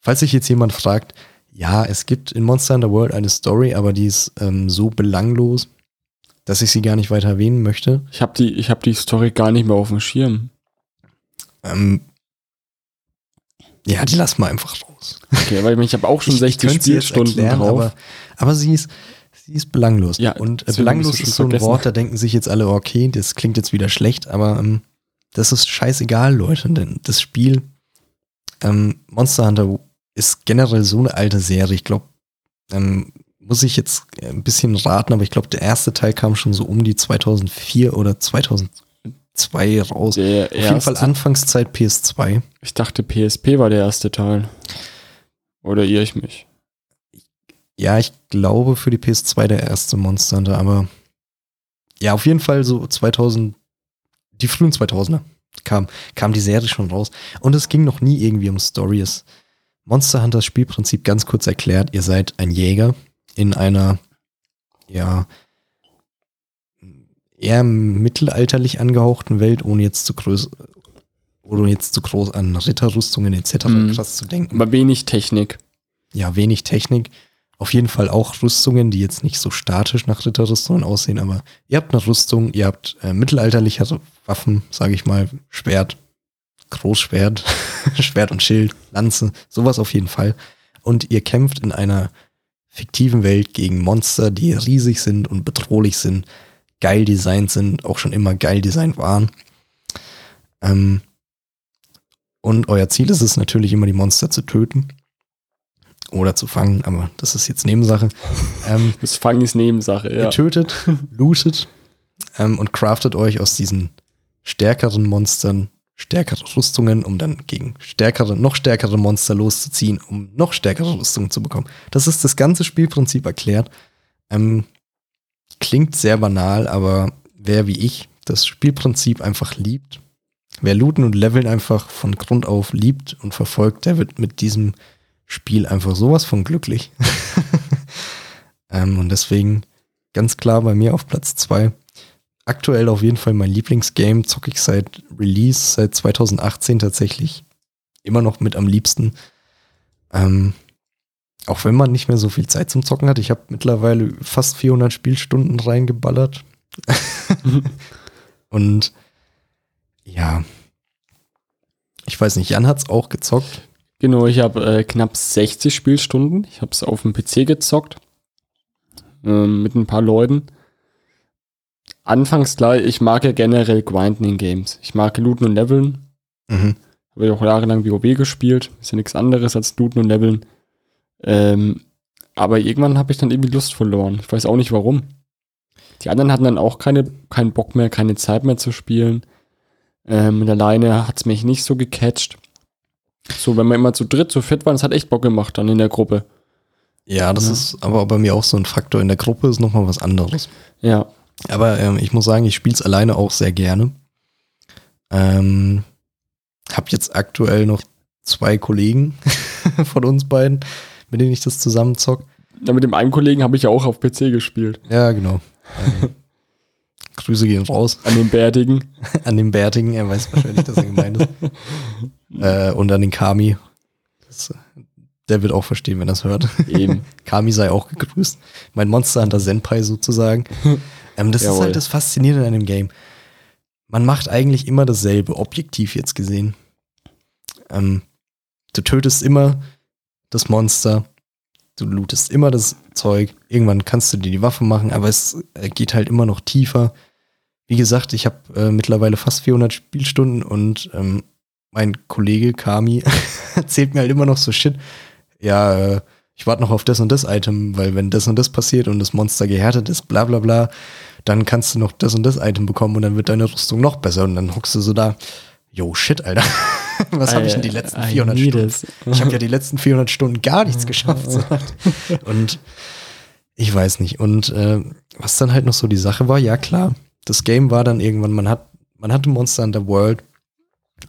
Falls sich jetzt jemand fragt, ja, es gibt in Monster Hunter World eine Story, aber die ist ähm, so belanglos, dass ich sie gar nicht weiter erwähnen möchte. Ich habe die, ich hab die Story gar nicht mehr auf dem Schirm. Ähm, ja, die lassen wir einfach raus. Okay, weil ich habe auch schon Ich- ich 60 könnte sie jetzt Spielstunden erklären, drauf. Aber, aber sie ist, sie ist belanglos. Ja, und äh, belanglos ist so ein vergessen. Wort, da denken sich jetzt alle, okay, das klingt jetzt wieder schlecht, aber ähm, das ist scheißegal, Leute, denn das Spiel ähm, Monster Hunter ist generell so eine alte Serie. Ich glaube, ähm, muss ich jetzt ein bisschen raten, aber ich glaube, der erste Teil kam schon so um die 2004 oder 2002 raus. der Auf jeden Fall erste, Anfangszeit PS2. ich dachte PSP war der erste Teil. Oder irre ich mich? Ja, ich glaube für die PS2 der erste Monster Hunter, aber ja, auf jeden Fall so 2000, die frühen 2000er kam, kam die Serie schon raus. Und es ging noch nie irgendwie um Stories. Monster Hunters Spielprinzip ganz kurz erklärt, ihr seid ein Jäger in einer, ja, eher mittelalterlich angehauchten Welt, ohne jetzt zu groß, ohne jetzt zu groß an Ritterrüstungen etc. Mhm. krass zu denken Aber wenig Technik. ja, wenig Technik. Auf jeden Fall auch Rüstungen, die jetzt nicht so statisch nach Ritterrüstungen aussehen, aber ihr habt eine Rüstung, ihr habt äh, mittelalterliche Waffen, sage ich mal, Schwert, Großschwert, Schwert und Schild, Lanze, sowas auf jeden Fall. Und ihr kämpft in einer fiktiven Welt gegen Monster, die riesig sind und bedrohlich sind, geil designt sind, auch schon immer geil designt waren. Ähm, und euer Ziel ist es natürlich immer, die Monster zu töten oder zu fangen, aber das ist jetzt Nebensache. ähm, Das Fangen ist Nebensache, ja. Ihr tötet, lootet ähm, und craftet euch aus diesen stärkeren Monstern stärkere Rüstungen, um dann gegen stärkere, noch stärkere Monster loszuziehen, um noch stärkere Rüstungen zu bekommen. Das ist das ganze Spielprinzip erklärt. Ähm, klingt sehr banal, aber wer wie ich das Spielprinzip einfach liebt, wer Looten und Leveln einfach von Grund auf liebt und verfolgt, der wird mit diesem Spiel einfach sowas von glücklich. ähm, und deswegen ganz klar bei mir auf Platz zwei aktuell auf jeden Fall mein Lieblingsgame, zocke ich seit Release, seit 2018 tatsächlich immer noch mit am liebsten. Ähm, auch wenn man nicht mehr so viel Zeit zum Zocken hat. Ich habe mittlerweile fast 400 Spielstunden reingeballert. Und ja, ich weiß nicht, Jan hat es auch gezockt. Genau, ich habe äh, knapp 60 Spielstunden. Ich habe es auf dem PC gezockt. Ähm, mit ein paar Leuten. Anfangs klar, ich mag ja generell Grinden in Games. Ich mag Looten und Leveln. Mhm. Habe ja auch jahrelang WoW gespielt. Ist ja nichts anderes als Looten und Leveln. Ähm, aber irgendwann habe ich dann irgendwie Lust verloren. Ich weiß auch nicht warum. Die anderen hatten dann auch keine, keinen Bock mehr, keine Zeit mehr zu spielen. Ähm, und alleine hat es mich nicht so gecatcht. So, wenn man immer zu dritt, zu viert war, das hat echt Bock gemacht dann in der Gruppe. Ja, das Ja. ist aber bei mir auch so ein Faktor. In der Gruppe ist nochmal was anderes. Ja. Aber ähm, ich muss sagen, ich spiele es alleine auch sehr gerne. Ähm, hab jetzt aktuell noch zwei Kollegen von uns beiden, mit denen ich das zusammen zock. ja. Mit dem einen Kollegen habe ich ja auch auf PC gespielt. Ja, genau. Grüße gehen raus An den Bärtigen. an den Bärtigen. Er weiß wahrscheinlich, dass er gemeint ist. äh, und an den Kami. Das, der wird auch verstehen, wenn er es hört. Eben. Kami sei auch gegrüßt. Mein Monster Hunter Senpai sozusagen. ähm, das ist Jawohl. halt das Faszinierende an einem Game. Man macht eigentlich immer dasselbe, objektiv jetzt gesehen. Ähm, du tötest immer das Monster, du lootest immer das Zeug, irgendwann kannst du dir die Waffe machen, aber es äh, geht halt immer noch tiefer. Wie gesagt, ich habe äh, mittlerweile fast 400 Spielstunden und ähm, mein Kollege Kami erzählt mir halt immer noch so Shit. Ja, äh, ich warte noch auf das und das Item, weil wenn das und das passiert und das Monster gehärtet ist, bla bla bla, dann kannst du noch das und das Item bekommen und dann wird deine Rüstung noch besser und dann hockst du so da, yo shit, Alter. Was habe ich denn die letzten I 400 need Stunden? Ich habe ja die letzten 400 Stunden gar nichts geschafft. So. Und ich weiß nicht. Und äh, was dann halt noch so die Sache war, ja klar, das Game war dann irgendwann, man hat, man hatte Monster Hunter World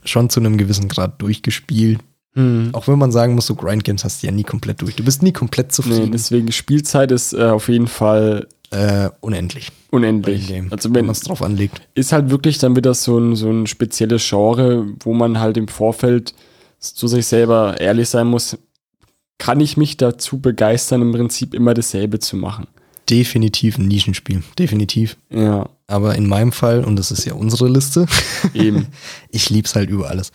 schon zu einem gewissen Grad durchgespielt. Hm. Auch wenn man sagen muss, so Grind Games hast du ja nie komplett durch. Du bist nie komplett Nee, zufrieden. deswegen Spielzeit ist äh, auf jeden Fall äh, unendlich unendlich. Game. Also wenn wenn man es drauf anlegt. ist halt wirklich dann wieder so ein, so ein spezielles Genre, wo man halt im Vorfeld zu sich selber ehrlich sein muss, kann ich mich dazu begeistern, im Prinzip immer dasselbe zu machen. Definitiv ein Nischenspiel. Definitiv. Ja, Aber in meinem Fall, und das ist ja unsere Liste, eben. ich lieb's halt über alles.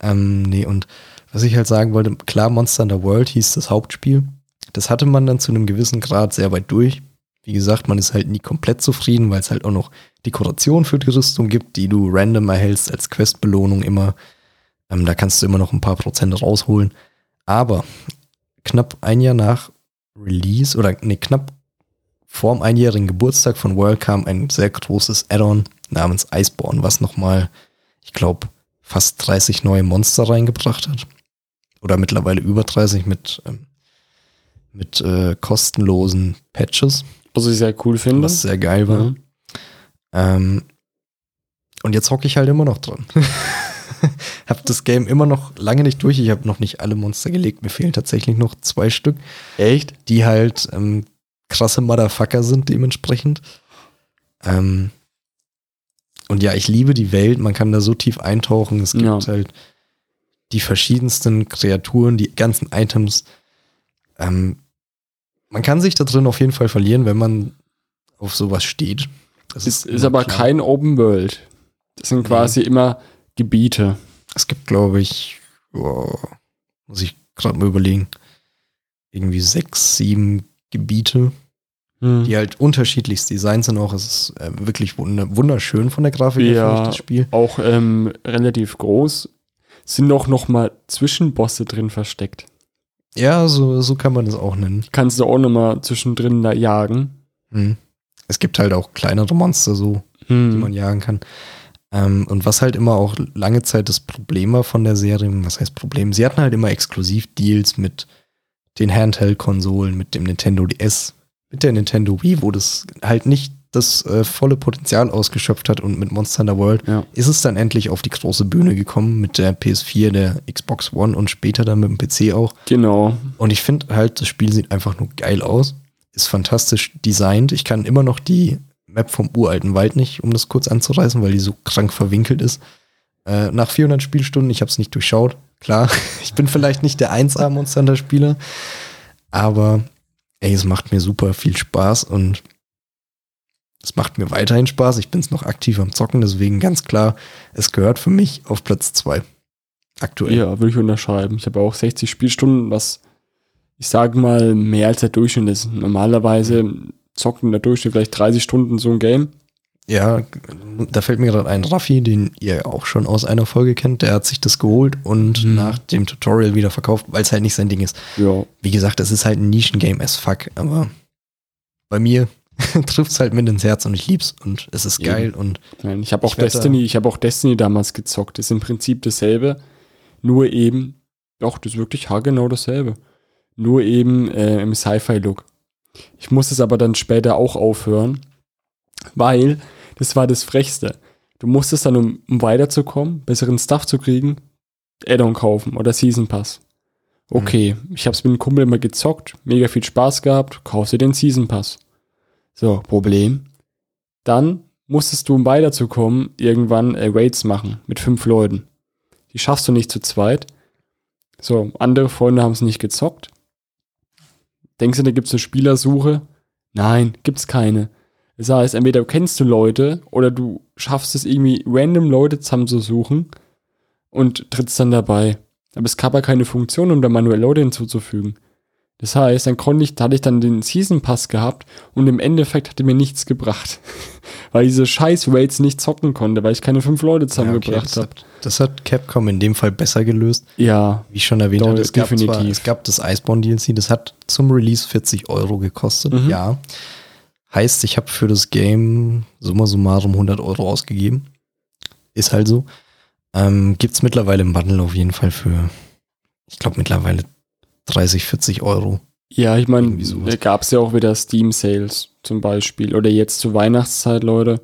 Ähm, nee, und was ich halt sagen wollte, klar, Monster Hunter World hieß das Hauptspiel. Das hatte man dann zu einem gewissen Grad sehr weit durch. Wie gesagt, man ist halt nie komplett zufrieden, weil es halt auch noch Dekoration für die Rüstung gibt, die du random erhältst als Questbelohnung immer. Ähm, da kannst du immer noch ein paar Prozent rausholen. Aber knapp ein Jahr nach Release oder nee, knapp vor dem einjährigen Geburtstag von World kam ein sehr großes Add-on namens Iceborne, was nochmal, ich glaube, fast 30 neue Monster reingebracht hat. Oder mittlerweile über 30 mit, ähm, mit äh, kostenlosen Patches, Was ich sehr cool finde. was sehr geil war. Ja. Ähm, und jetzt hocke ich halt immer noch dran. hab das Game immer noch lange nicht durch. Ich habe noch nicht alle Monster gelegt. Mir fehlen tatsächlich noch zwei Stück, Echt? die halt ähm, krasse Motherfucker sind dementsprechend. Ähm, und ja, ich liebe die Welt. Man kann da so tief eintauchen. Es gibt Ja. halt die verschiedensten Kreaturen, die ganzen Items. Ähm, man kann sich da drin auf jeden Fall verlieren, wenn man auf sowas steht. Das Ist, ist aber klar. kein Open World. Das sind quasi immer Gebiete. Es gibt, glaube ich, oh, muss ich gerade mal überlegen, irgendwie sechs, sieben Gebiete, Hm. die halt unterschiedlichst designt sind. Auch es ist äh, wirklich wund- wunderschön von der Grafik her, Ja. ich, das Spiel. Auch ähm, relativ groß. Sind auch noch mal Zwischenbosse drin versteckt. Ja, so, so kann man das auch nennen. Kannst du auch noch mal zwischendrin da jagen. Hm. Es gibt halt auch kleinere Monster, so, die Hm. man jagen kann. Ähm, und was halt immer auch lange Zeit das Problem war von der Serie, was heißt Problem? Sie hatten halt immer Exklusivdeals mit den Handheld-Konsolen, mit dem Nintendo DS, mit der Nintendo Wii, wo das halt nicht das äh, volle Potenzial ausgeschöpft hat und mit Monster Hunter World Ja. ist es dann endlich auf die große Bühne gekommen mit der PS4, der Xbox One und später dann mit dem PC auch. Genau. Und ich finde halt, das Spiel sieht einfach nur geil aus. Ist fantastisch designt. Ich kann immer noch die Map vom uralten Wald nicht, um das kurz anzureißen, weil die so krank verwinkelt ist. Äh, nach 400 Spielstunden, ich habe es nicht durchschaut. Klar, ich bin vielleicht nicht der 1A Monster Hunter Spieler, aber ey, es macht mir super viel Spaß und es macht mir weiterhin Spaß. Ich bin es noch aktiv am Zocken, deswegen ganz klar, es gehört für mich auf Platz 2. Aktuell. Ja, würde ich unterschreiben. Ich habe auch 60 Spielstunden, was ich sage mal mehr als der Durchschnitt ist. Normalerweise zockt in der Durchschnitt vielleicht 30 Stunden so ein Game. Ja, da fällt mir gerade ein Raffi, den ihr auch schon aus einer Folge kennt, der hat sich das geholt und Mhm. nach dem Tutorial wieder verkauft, weil es halt nicht sein Ding ist. Ja, Wie gesagt, das ist halt ein Nischengame as fuck, aber bei mir trifft es halt mit ins Herz und ich lieb's und es ist Eben. geil und Nein, ich habe auch Ich Destiny, ich habe auch Destiny damals gezockt. Ist im Prinzip dasselbe, nur eben, doch, das ist wirklich haargenau dasselbe. Nur eben äh, im Sci-Fi-Look. Ich muss es aber dann später auch aufhören, weil das war das Frechste. Du musstest dann, um, um weiterzukommen, besseren Stuff zu kriegen, Add-on kaufen oder Season Pass. Okay, ich habe es mit einem Kumpel immer gezockt, mega viel Spaß gehabt, kaufst dir den Season Pass. So, Problem. Dann musstest du, um weiterzukommen, irgendwann äh, Raids machen mit fünf Leuten. Die schaffst du nicht zu zweit. So, andere Freunde haben es nicht gezockt. Denkst du, da gibt es eine Spielersuche? Nein, gibt's keine. Das heißt, entweder kennst du Leute oder du schaffst es irgendwie random Leute zusammenzusuchen und trittst dann dabei. Aber es gab ja keine Funktion, um da manuell Leute hinzuzufügen. Das heißt, dann konnte ich, da hatte ich dann den Season Pass gehabt und im Endeffekt hat er mir nichts gebracht. weil ich diese scheiß Raids nicht zocken konnte, weil ich keine fünf Leute ja, okay, zusammengebracht habe. das hat Capcom in dem Fall besser gelöst. Ja, Wie ich schon erwähnt hatte, es gab, zwar, es gab das Iceborne DLC, das hat zum Release 40 Euro gekostet, Mhm. ja. Heißt, ich habe für das Game summa summarum 100 Euro ausgegeben. Ist halt so. Ähm, Gibt es mittlerweile im Bundle auf jeden Fall für, ich glaube mittlerweile 30, 40 Euro. Ja, ich meine, da gab es ja auch wieder Steam-Sales zum Beispiel. Oder jetzt zur Weihnachtszeit, Leute.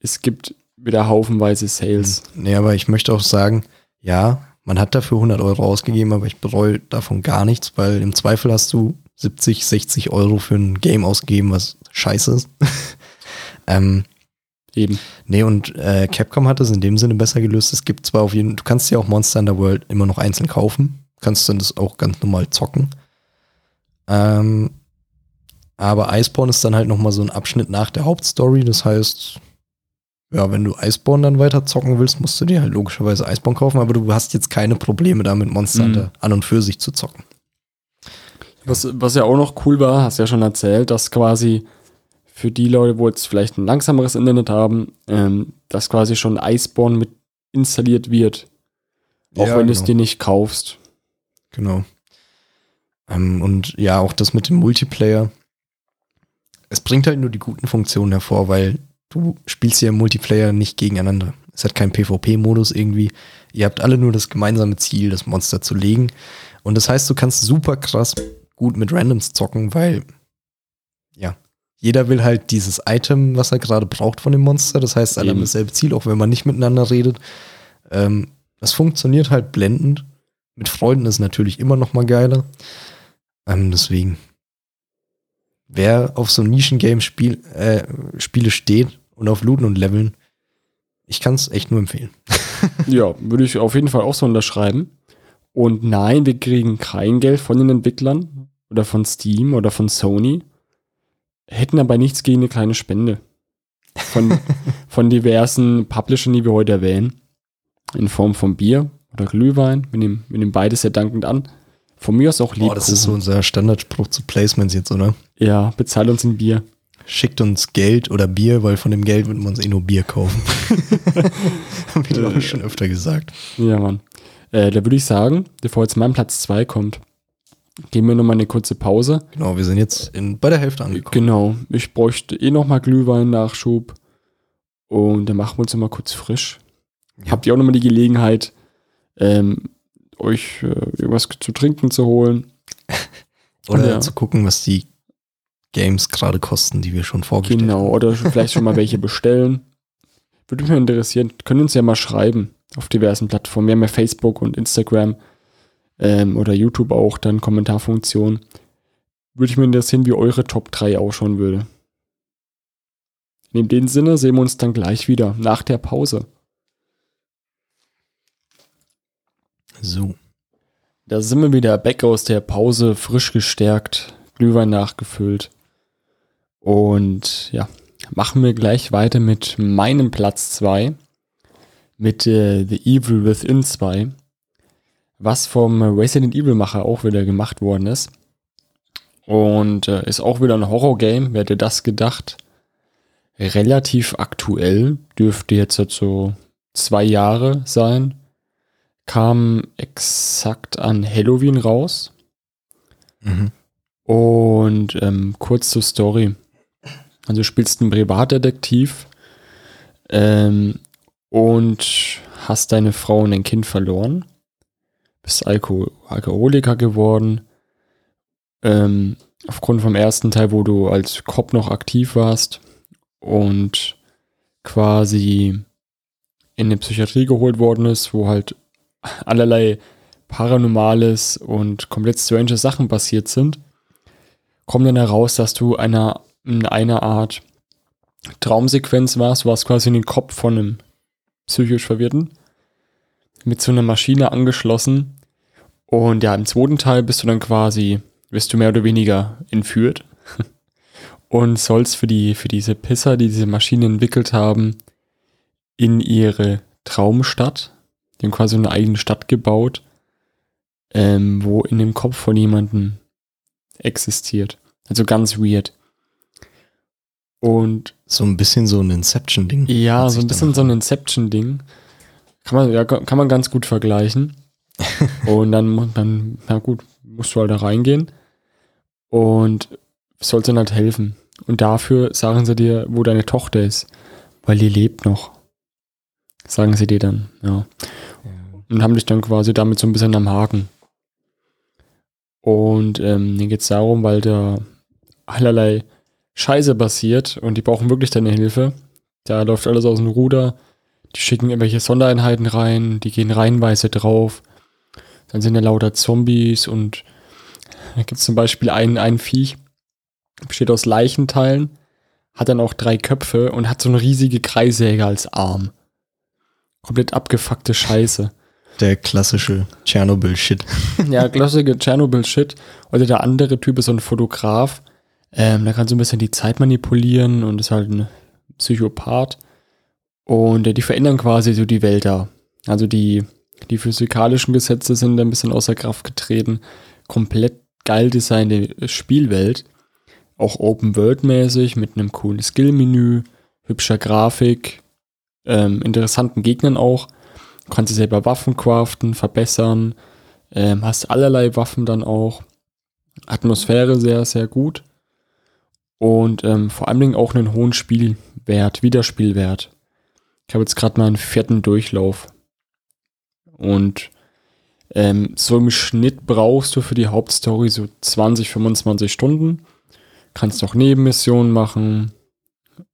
Es gibt wieder haufenweise Sales. Nee, aber ich möchte auch sagen, ja, man hat dafür 100 Euro ausgegeben, aber ich bereue davon gar nichts, weil im Zweifel hast du 70, 60 Euro für ein Game ausgegeben, was scheiße ist. ähm, Eben. nee, und äh, Capcom hat es in dem Sinne besser gelöst. Es gibt zwar auf jeden du kannst ja auch Monster Hunter World immer noch einzeln kaufen. Kannst dann das auch ganz normal zocken. Ähm, aber Iceborne ist dann halt nochmal so ein Abschnitt nach der Hauptstory. Das heißt, ja, wenn du Iceborne dann weiter zocken willst, musst du dir halt logischerweise Iceborne kaufen, aber du hast jetzt keine Probleme damit, Monster Mhm. An und für sich zu zocken. Was, was ja auch noch cool war, hast du ja schon erzählt, dass quasi für die Leute, wo jetzt vielleicht ein langsameres Internet haben, ähm, dass quasi schon Iceborne mit installiert wird. Auch Ja, wenn du es genau. dir nicht kaufst. Genau. Ähm, und ja, auch das mit dem Multiplayer. Es bringt halt nur die guten Funktionen hervor, weil du spielst ja im Multiplayer nicht gegeneinander. Es hat keinen PvP-Modus irgendwie. Ihr habt alle nur das gemeinsame Ziel, das Monster zu legen. Und das heißt, du kannst super krass gut mit Randoms zocken, weil ja, jeder will halt dieses Item, was er gerade braucht von dem Monster. Das heißt, alle haben Eben. dasselbe Ziel, auch wenn man nicht miteinander redet. Ähm, das funktioniert halt blendend. Mit Freunden ist natürlich immer noch mal geiler. Ähm, deswegen, wer auf so Nischen-Game Spiel, äh, Spiele steht und auf Looten und Leveln, ich kann es echt nur empfehlen. Ja, würde ich auf jeden Fall auch so unterschreiben. Und nein, wir kriegen kein Geld von den Entwicklern oder von Steam oder von Sony. Hätten aber nichts gegen eine kleine Spende. Von, von diversen Publishern, die wir heute erwähnen. In Form von Bier oder Glühwein. Wir nehmen, wir nehmen beides sehr dankend an. Von mir aus auch Lebkuchen. das ist so unser Standardspruch zu Placements jetzt, oder? Ja, bezahl uns ein Bier. Schickt uns Geld oder Bier, weil von dem Geld wird man uns eh nur Bier kaufen. Haben wir, glaube ich, schon öfter gesagt. Ja, Mann. Äh, da würde ich sagen, bevor jetzt mein Platz 2 kommt, geben wir nochmal eine kurze Pause. Genau, wir sind jetzt in, bei der Hälfte angekommen. Genau, ich bräuchte eh nochmal Glühwein-Nachschub. Und dann machen wir uns mal kurz frisch. Ja. Habt ihr auch nochmal die Gelegenheit, ähm, euch äh, irgendwas zu trinken zu holen? Oder Ja. zu gucken, was die Games gerade kosten, die wir schon vorgestellt Genau, haben. oder vielleicht schon mal welche bestellen. Würde mich mal interessieren. Können uns ja mal schreiben auf diversen Plattformen. Wir haben ja Facebook und Instagram ähm, oder YouTube auch, dann Kommentarfunktion. Würde ich mir interessieren, wie eure Top 3 ausschauen würde. In dem Sinne sehen wir uns dann gleich wieder nach der Pause. So. Da sind wir wieder back aus der Pause, frisch gestärkt, Glühwein nachgefüllt. Und ja, machen wir gleich weiter mit meinem Platz 2, mit äh, The Evil Within 2, was vom Resident Evil Macher auch wieder gemacht worden ist. Und äh, ist auch wieder ein Horror-Game, wer hätte das gedacht? Relativ aktuell, dürfte jetzt so zwei Jahre sein kam exakt an Halloween raus. Mhm. Und ähm, kurz zur Story. Also du spielst einen Privatdetektiv ähm, und hast deine Frau und dein Kind verloren. Bist Alko Alkoholiker geworden. Ähm, aufgrund vom ersten Teil, wo du als Cop noch aktiv warst und quasi in eine Psychiatrie geholt worden ist, wo halt allerlei Paranormales und komplett strange Sachen passiert sind, kommt dann heraus, dass du einer, in einer Art Traumsequenz warst. Du warst quasi in den Kopf von einem psychisch Verwirrten mit so einer Maschine angeschlossen. Und ja, im zweiten Teil bist du dann quasi, wirst du mehr oder weniger entführt und sollst für die, für diese Pisser, die diese Maschine entwickelt haben, in ihre Traumstadt, die haben quasi eine eigene Stadt gebaut, ähm, wo in dem Kopf von jemandem existiert. Also ganz weird. Und So ein bisschen so ein Inception-Ding. ja, so ein bisschen so ein Inception-Ding. Kann man, ja, kann man ganz gut vergleichen. und dann, dann, na gut, musst du halt da reingehen. Und sollst dann halt helfen. Und dafür sagen sie dir, wo deine Tochter ist. Weil die lebt noch. Sagen sie dir dann, ja. Und haben dich dann quasi damit so ein bisschen am Haken. Und ähm, dann geht es darum, weil da allerlei Scheiße passiert und die brauchen wirklich deine Hilfe. Da läuft alles aus dem Ruder. Die schicken irgendwelche Sondereinheiten rein, die gehen reihenweise drauf. Dann sind da lauter Zombies und da gibt es zum Beispiel einen, einen Viech, besteht aus Leichenteilen, hat dann auch drei Köpfe und hat so eine riesige Kreissäge als Arm. Komplett abgefuckte Scheiße. Der klassische Tschernobyl-Shit. Ja, klassische Tschernobyl-Shit. Oder der andere Typ ist so ein Fotograf. Ähm, der kann so ein bisschen die Zeit manipulieren und ist halt ein Psychopath. Und äh, die verändern quasi so die Welt da. Also die, die physikalischen Gesetze sind ein bisschen außer Kraft getreten. Komplett geil designte Spielwelt. Auch Open-World-mäßig mit einem coolen Skill-Menü, hübscher Grafik, ähm, interessanten Gegnern auch. Du kannst dir selber Waffen craften, verbessern, ähm, hast allerlei Waffen dann auch. Atmosphäre sehr, sehr gut. Und ähm, vor allen Dingen auch einen hohen Spielwert, Wiederspielwert. Ich habe jetzt gerade mal einen vierten Durchlauf. Und ähm, so im Schnitt brauchst du für die Hauptstory so 20, 25 Stunden. Kannst auch Nebenmissionen machen.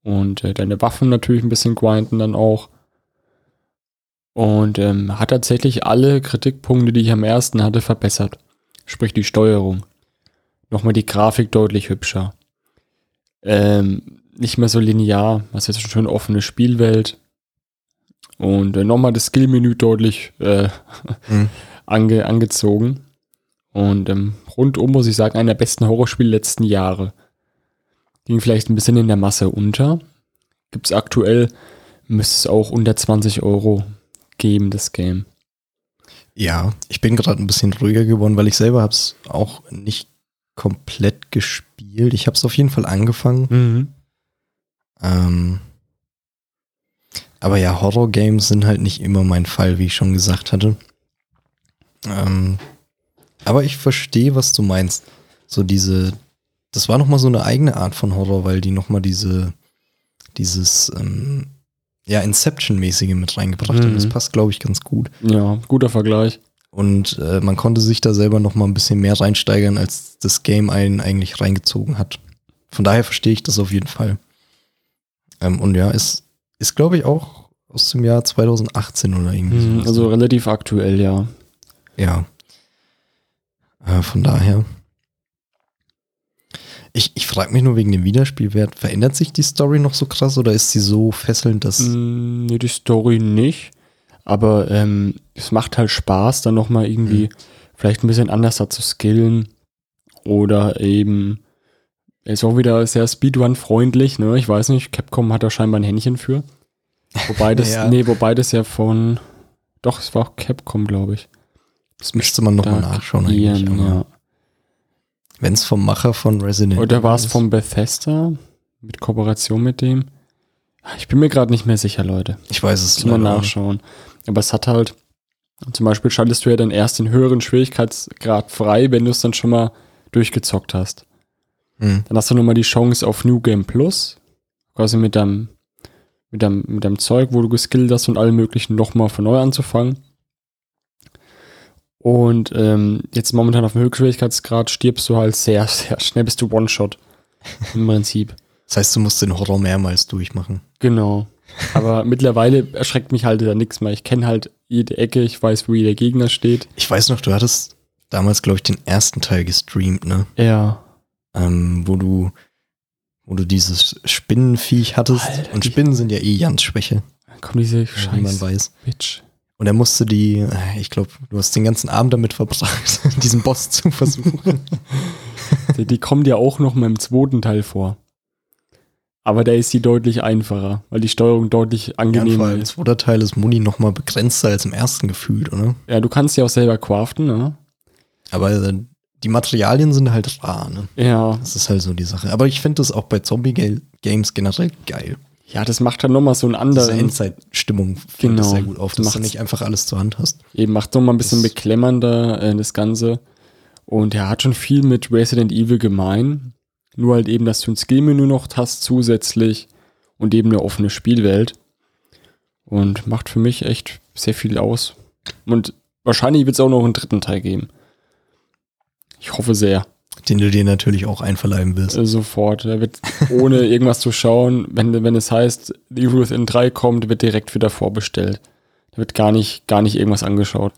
Und äh, deine Waffen natürlich ein bisschen grinden dann auch. Und ähm, hat tatsächlich alle Kritikpunkte, die ich am ersten hatte, verbessert. Sprich die Steuerung. Nochmal die Grafik deutlich hübscher. Ähm, nicht mehr so linear, was jetzt eine schön offene Spielwelt. Und äh, nochmal das Skill-Menü deutlich äh, Mhm. ange, angezogen. Und ähm, rundum muss ich sagen, einer der besten Horrorspiele letzten Jahre. Ging vielleicht ein bisschen in der Masse unter. Gibt es aktuell, müsste es auch unter 20 Euro geben, das Game. Ja, ich bin gerade ein bisschen ruhiger geworden, weil ich selber habe es auch nicht komplett gespielt. Ich habe es auf jeden Fall angefangen. Ähm, aber ja, Horror-Games sind halt nicht immer mein Fall, wie ich schon gesagt hatte. Ähm, aber ich verstehe, was du meinst. So diese, das war nochmal so eine eigene Art von Horror, weil die nochmal diese, dieses, ähm, ja, Inception-mäßige mit reingebracht hat. Mhm. Das passt, glaube ich, ganz gut. Ja, guter Vergleich. Und äh, man konnte sich da selber noch mal ein bisschen mehr reinsteigern, als das Game einen eigentlich reingezogen hat. Von daher verstehe ich das auf jeden Fall. Ähm, und ja, ist, ist glaube ich, auch aus dem Jahr 2018 oder irgendwie Mhm. Also relativ aktuell, ja. Ja. Äh, von daher. Ich, ich frage mich nur wegen dem Wiederspielwert, verändert sich die Story noch so krass oder ist sie so fesselnd, dass. Mm, Nee, die Story nicht. Aber ähm, es macht halt Spaß, dann nochmal irgendwie vielleicht ein bisschen anders da zu skillen. Oder eben, er ist auch wieder sehr Speedrun-freundlich, ne? Ich weiß nicht, Capcom hat da scheinbar ein Händchen für. Wobei das, Ja. nee, wobei das ja von, doch, es war auch Capcom, glaube ich. Das Müsste man nochmal nachschauen eigentlich. ja. Wenn es vom Macher von Resident Oder war es vom Bethesda? Mit Kooperation mit dem? Ah, Ich bin mir gerade nicht mehr sicher, Leute. Ich weiß es nicht. nachschauen. Aber es hat halt, zum Beispiel schaltest du ja dann erst den höheren Schwierigkeitsgrad frei, wenn du es dann schon mal durchgezockt hast. Hm. Dann hast du nochmal die Chance auf New Game Plus, quasi mit deinem, mit deinem, mit deinem Zeug, wo du geskillt hast und allem möglichen nochmal von neu anzufangen. Und ähm, jetzt momentan auf dem Höchstschwierigkeitsgrad stirbst du halt sehr, sehr schnell, bist du One-Shot. Im Prinzip. Das heißt, du musst den Horror mehrmals durchmachen. Genau. Aber mittlerweile erschreckt mich halt da nichts mehr. Ich kenne halt jede Ecke, ich weiß, wo jeder Gegner steht. Ich weiß noch, du hattest damals, glaube ich, den ersten Teil gestreamt, ne? Ja. Ähm, wo du, wo du dieses Spinnenviech hattest. Alter, und Spinnen sind ja eh Jans Schwäche, Dann kommt diese wie man weiß. Bitch. Und er musste die, äh, ich glaube, du hast den ganzen Abend damit verbracht, diesen Boss zu versuchen. Die, die kommt ja auch noch mal im zweiten Teil vor. Aber da ist sie deutlich einfacher, weil die Steuerung deutlich Ja, angenehmer im ist. zweiten Teil ist Muni noch mal begrenzter als im ersten gefühlt, oder? Ja, du kannst ja auch selber craften, ne? Aber äh, die Materialien sind halt rar, ne? Ja. Das ist halt so die Sache. Aber ich finde das auch bei Zombie-Games generell geil. Ja, das macht dann noch mal so einen Diese anderen. Endzeitstimmung fällt Genau. sehr gut auf, Das dass du nicht einfach alles zur Hand hast. Eben macht noch mal ein bisschen Das- beklemmernder äh, das Ganze. Und er hat schon viel mit Resident Evil gemein. Nur halt eben, dass du ein Skillmenü noch hast zusätzlich und eben eine offene Spielwelt. Und macht für mich echt sehr viel aus. Und wahrscheinlich wird es auch noch einen dritten Teil geben. Ich hoffe sehr. Den du dir natürlich auch einverleiben willst. Äh, sofort. Wird ohne irgendwas zu schauen, wenn, wenn es heißt, Evil Within 3 kommt, wird direkt wieder vorbestellt. Da wird gar nicht, gar nicht irgendwas angeschaut.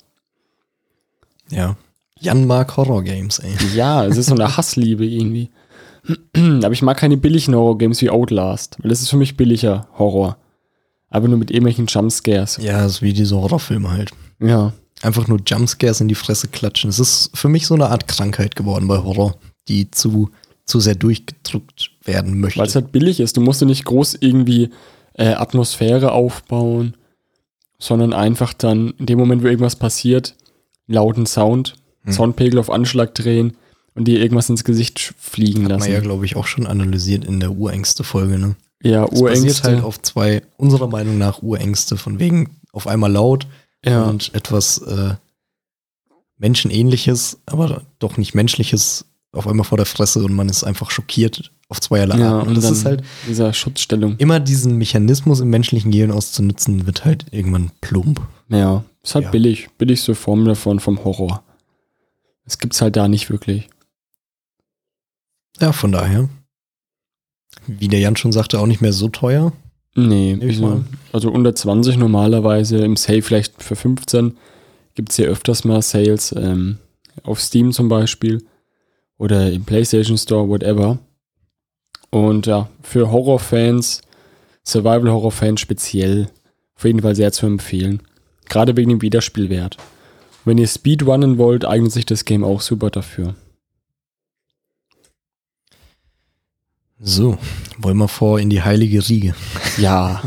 Ja. Jan mag Horror-Games, ey. Ja, es ist so eine Hassliebe irgendwie. Aber ich mag keine billigen Horror-Games wie Outlast, weil das ist für mich billiger Horror. Aber nur mit irgendwelchen Jumpscares. Ja, ist wie diese Horrorfilme halt. Ja. Einfach nur Jumpscares in die Fresse klatschen. Es ist für mich so eine Art Krankheit geworden bei Horror, die zu, zu sehr durchgedrückt werden möchte. Weil es halt billig ist. Du musst ja nicht groß irgendwie äh, Atmosphäre aufbauen, sondern einfach dann in dem Moment, wo irgendwas passiert, lauten Sound, Hm. Soundpegel auf Anschlag drehen und dir irgendwas ins Gesicht fliegen Hat man lassen. ja, glaube ich, auch schon analysiert in der Urängste-Folge, ne? ja, Es basiert Urängste. halt auf zwei, unserer Meinung nach, Urängste, von wegen auf einmal laut ja. und etwas äh, Menschenähnliches, aber doch nicht Menschliches auf einmal vor der Fresse und man ist einfach schockiert auf zweierlei ja, Arten. Und das ist halt dieser Schutzstellung. immer diesen Mechanismus im menschlichen Gehirn auszunutzen, wird halt irgendwann plump. Ja, ist halt Ja. billig. Billigste Form davon vom Horror. Das gibt's halt da nicht wirklich. Ja, von daher. Wie der Jan schon sagte, auch nicht mehr so teuer. Nee, Nehme ich also, mal also unter 20 normalerweise, im Sale vielleicht für 15. Gibt's ja öfters mal Sales, ähm, auf Steam zum Beispiel oder im PlayStation Store, whatever. Und ja, für Horrorfans, Survival-Horror-Fans speziell, auf jeden Fall sehr zu empfehlen. Gerade wegen dem Wiederspielwert. Wenn ihr Speedrunnen wollt, eignet sich das Game auch super dafür. So, wollen wir vor in die heilige Riege. Ja,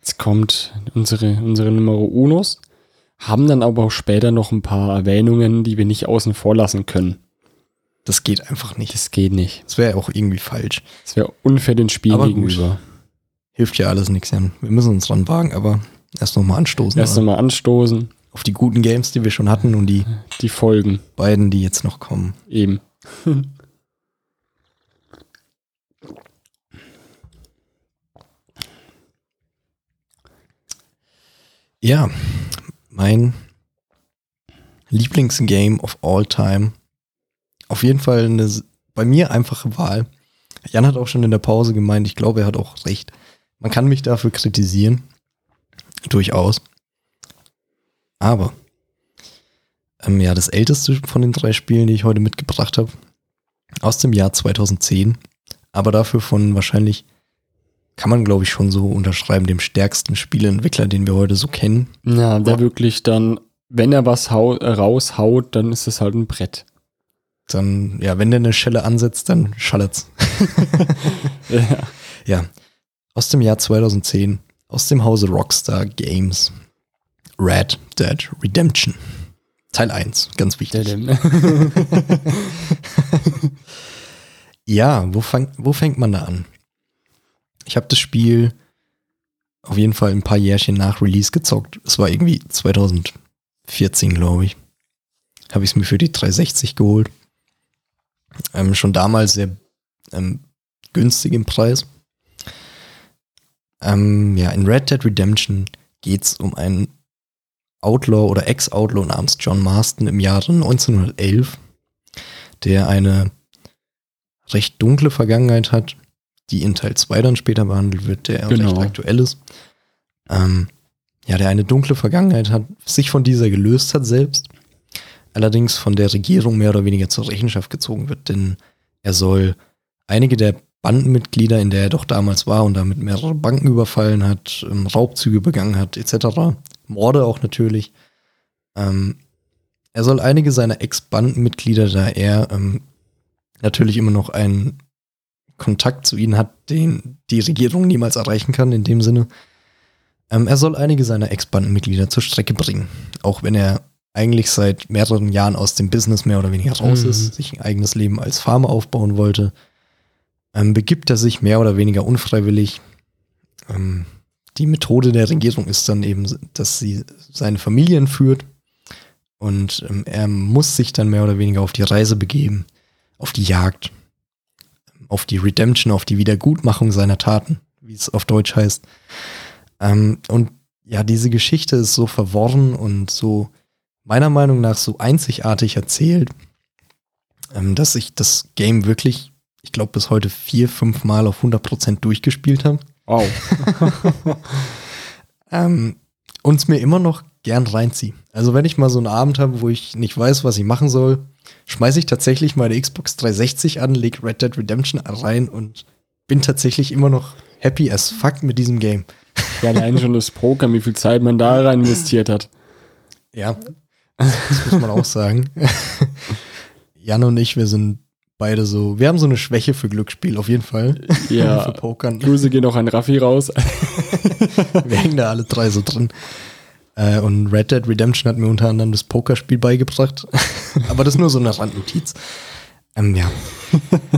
jetzt kommt unsere, unsere Nummer Unos, haben dann aber auch später noch ein paar Erwähnungen, die wir nicht außen vor lassen können. Das geht einfach nicht. Das geht nicht. Das wäre auch irgendwie falsch. Das wäre unfair den Spielen Aber gut. gegenüber. Hilft ja alles nichts, Jan. Wir müssen uns dran wagen, aber erst nochmal anstoßen. Erst einmal anstoßen, Auf die guten Games, die wir schon hatten und die die Folgen beiden, die jetzt noch kommen. eben. Ja, mein Lieblingsgame of all time. Auf jeden Fall eine bei mir einfache Wahl. Jan hat auch schon in der Pause gemeint, ich glaube, er hat auch recht. Man kann mich dafür kritisieren. Durchaus. Aber, ähm, ja, das älteste von den drei Spielen, die ich heute mitgebracht habe, aus dem Jahr 2010, aber dafür von wahrscheinlich, kann man glaube ich schon so unterschreiben, dem stärksten Spieleentwickler, den wir heute so kennen. Ja, der Ja. wirklich dann, wenn er was hau raushaut, dann ist es halt ein Brett. Dann, ja, wenn der eine Schelle ansetzt, dann schallert's. Ja. Ja, aus dem Jahr 2010, aus dem Hause Rockstar Games. Red Dead Redemption. Teil 1, ganz wichtig. Ja, wo, fang, wo fängt man da an? Ich habe das Spiel auf jeden Fall ein paar Jährchen nach Release gezockt. Es war irgendwie 2014, glaube ich. Habe ich es mir für die 360 geholt. Ähm, schon damals sehr ähm, günstig im Preis. Ähm, ja, in Red Dead Redemption geht es um einen Outlaw oder Ex-Outlaw namens John Marston im Jahre 1911, der eine recht dunkle Vergangenheit hat, die in Teil 2 dann später behandelt wird, der Genau. recht aktuell ist. Ähm, ja, der eine dunkle Vergangenheit hat, sich von dieser gelöst hat selbst, allerdings von der Regierung mehr oder weniger zur Rechenschaft gezogen wird, denn er soll einige der Bandenmitglieder, in der er doch damals war und damit mehrere Banken überfallen hat, ähm, Raubzüge begangen hat, etc., Morde auch natürlich, ähm, er soll einige seiner Ex-Bandenmitglieder, da er ähm, natürlich immer noch einen Kontakt zu ihnen hat, den die Regierung niemals erreichen kann, in dem Sinne. Ähm, er soll einige seiner Ex-Bandenmitglieder zur Strecke bringen. Auch wenn er eigentlich seit mehreren Jahren aus dem Business mehr oder weniger raus Mhm. ist, sich ein eigenes Leben als Farmer aufbauen wollte, ähm, begibt er sich mehr oder weniger unfreiwillig. Ähm, die Methode der Regierung ist dann eben, dass sie seine Familie entführt und ähm, er muss sich dann mehr oder weniger auf die Reise begeben, auf die Jagd, auf die Redemption, auf die Wiedergutmachung seiner Taten, wie es auf Deutsch heißt. Ähm, und ja, diese Geschichte ist so verworren und so meiner Meinung nach so einzigartig erzählt, ähm, dass ich das Game wirklich, ich glaube, bis heute vier, fünf Mal auf 100% durchgespielt habe. Wow. Ähm, und es mir immer noch gern reinziehe. Also wenn ich mal so einen Abend habe, wo ich nicht weiß, was ich machen soll, schmeiße ich tatsächlich meine Xbox 360 an, leg Red Dead Redemption rein und bin tatsächlich immer noch happy as fuck mit diesem Game. Ja, allein schon das Poker, wie viel Zeit man da rein investiert hat. Ja, das muss man auch sagen. Jan und ich, wir sind beide so, wir haben so eine Schwäche für Glücksspiel auf jeden Fall. für Ja. Pokern. Grüße gehen noch an Raffi raus. Wir hängen da alle drei so drin. Äh, und Red Dead Redemption hat mir unter anderem das Pokerspiel beigebracht. Aber das ist nur so eine Randnotiz. Ähm, ja.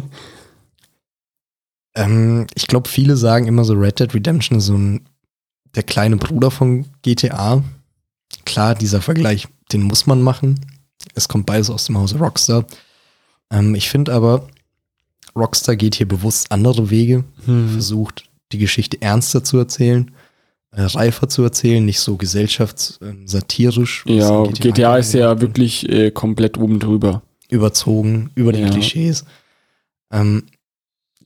ähm, ich glaube, viele sagen immer so, Red Dead Redemption ist so ein, der kleine Bruder von GTA. Klar, dieser Vergleich, den muss man machen. Es kommt beides aus dem Hause Rockstar. Ähm, ich finde aber, Rockstar geht hier bewusst andere Wege Hm. versucht, die Geschichte ernster zu erzählen, äh, reifer zu erzählen, nicht so gesellschaftssatirisch. Ja, in GTA ist ja wirklich äh, komplett oben drüber. überzogen, über die Ja. Klischees. Ähm,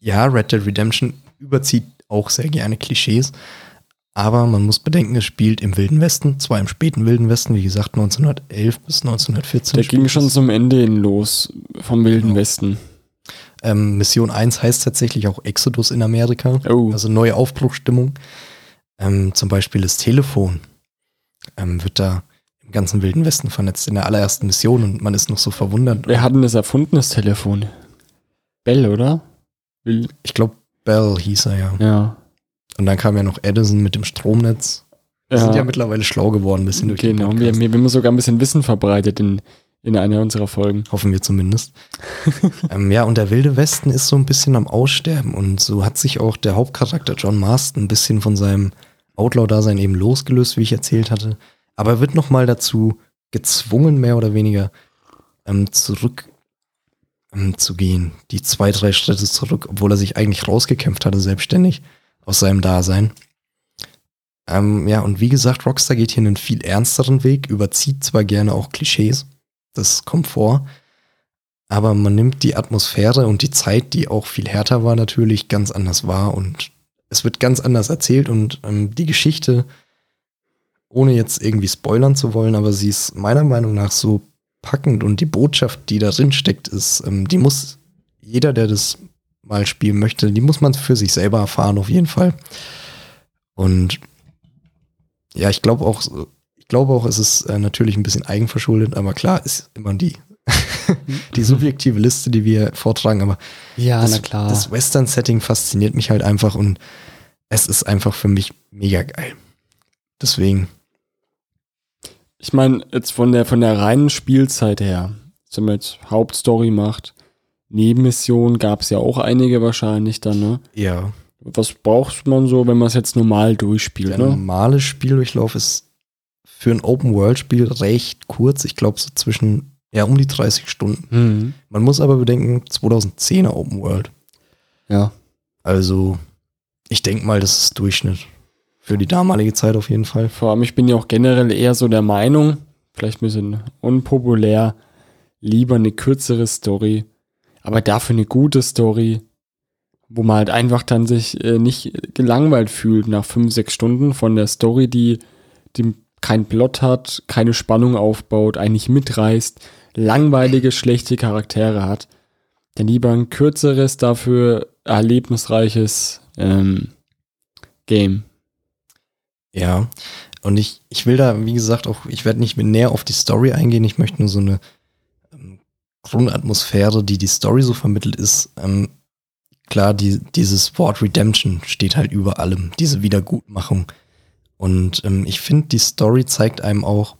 ja, Red Dead Redemption überzieht auch sehr gerne Klischees, aber man muss bedenken, es spielt im Wilden Westen, zwar im späten Wilden Westen, wie gesagt 1911 bis 1914. Der ging schon zum Ende hin los vom Wilden Ja. Westen. Ähm, Mission 1 heißt tatsächlich auch Exodus in Amerika. Oh. Also neue Aufbruchstimmung. Ähm, zum Beispiel das Telefon ähm, wird da im ganzen Wilden Westen vernetzt in der allerersten Mission und man ist noch so verwundert. Wer hat denn das erfunden, das Telefon? Bell, oder? Ich glaube, Bell hieß er ja. Ja. Und dann kam ja noch Edison mit dem Stromnetz. Wir sind ja ja mittlerweile schlau geworden, ein bisschen durch den genau. Wir, Podcast. wir, wir haben sogar ein bisschen Wissen verbreitet in, in einer unserer Folgen. Hoffen wir zumindest. ähm, ja, und der Wilde Westen ist so ein bisschen am Aussterben. Und so hat sich auch der Hauptcharakter John Marston ein bisschen von seinem Outlaw-Dasein eben losgelöst, wie ich erzählt hatte. Aber er wird nochmal dazu gezwungen, mehr oder weniger ähm, zurück ähm, zu gehen. Die zwei, drei Schritte zurück, obwohl er sich eigentlich rausgekämpft hatte, selbstständig aus seinem Dasein. Ähm, ja, und wie gesagt, Rockstar geht hier einen viel ernsteren Weg, überzieht zwar gerne auch Klischees, das kommt vor, aber man nimmt die Atmosphäre und die Zeit, die auch viel härter war, natürlich ganz anders wahr und es wird ganz anders erzählt und ähm, die Geschichte, ohne jetzt irgendwie spoilern zu wollen, aber sie ist meiner Meinung nach so packend und die Botschaft, die da drin steckt, ist, ähm, die muss jeder, der das mal spielen möchte, die muss man für sich selber erfahren, auf jeden Fall. Und ja, ich glaube auch, ich glaube auch, es ist äh, natürlich ein bisschen eigenverschuldet, aber klar ist immer die, die subjektive Liste, die wir vortragen, aber Ja, das, das Western-Setting fasziniert mich halt einfach und es ist einfach für mich mega geil. Deswegen, Ich meine, jetzt von der, von der reinen Spielzeit her, wenn man jetzt Hauptstory macht, Nebenmissionen gab es ja auch einige wahrscheinlich dann, ne? ja, Was braucht man so, wenn man es jetzt normal durchspielt, der ne? normale Spieldurchlauf ist für ein Open-World-Spiel recht kurz. Ich glaube so zwischen, ja, um die 30 Stunden. Mhm. Man muss aber bedenken, 2010er Open World. Ja. Also, ich denke mal, das ist Durchschnitt. Für die damalige Zeit auf jeden Fall. Vor allem, ich bin ja auch generell eher so der Meinung, vielleicht ein bisschen unpopulär, lieber eine kürzere Story, aber dafür eine gute Story, wo man halt einfach dann sich äh, nicht gelangweilt fühlt nach fünf, sechs Stunden von der Story, die, die keinen Plot hat, keine Spannung aufbaut, eigentlich mitreißt, langweilige, schlechte Charaktere hat. Dann lieber ein kürzeres, dafür erlebnisreiches ähm, Game. Ja. Und ich, ich will da, wie gesagt, auch, ich werde nicht näher auf die Story eingehen. Ich möchte nur so eine ähm, Grundatmosphäre, die die Story so vermittelt ist. Ähm, klar, die, dieses Wort Redemption steht halt über allem, diese Wiedergutmachung. Und ähm, ich finde, die Story zeigt einem auch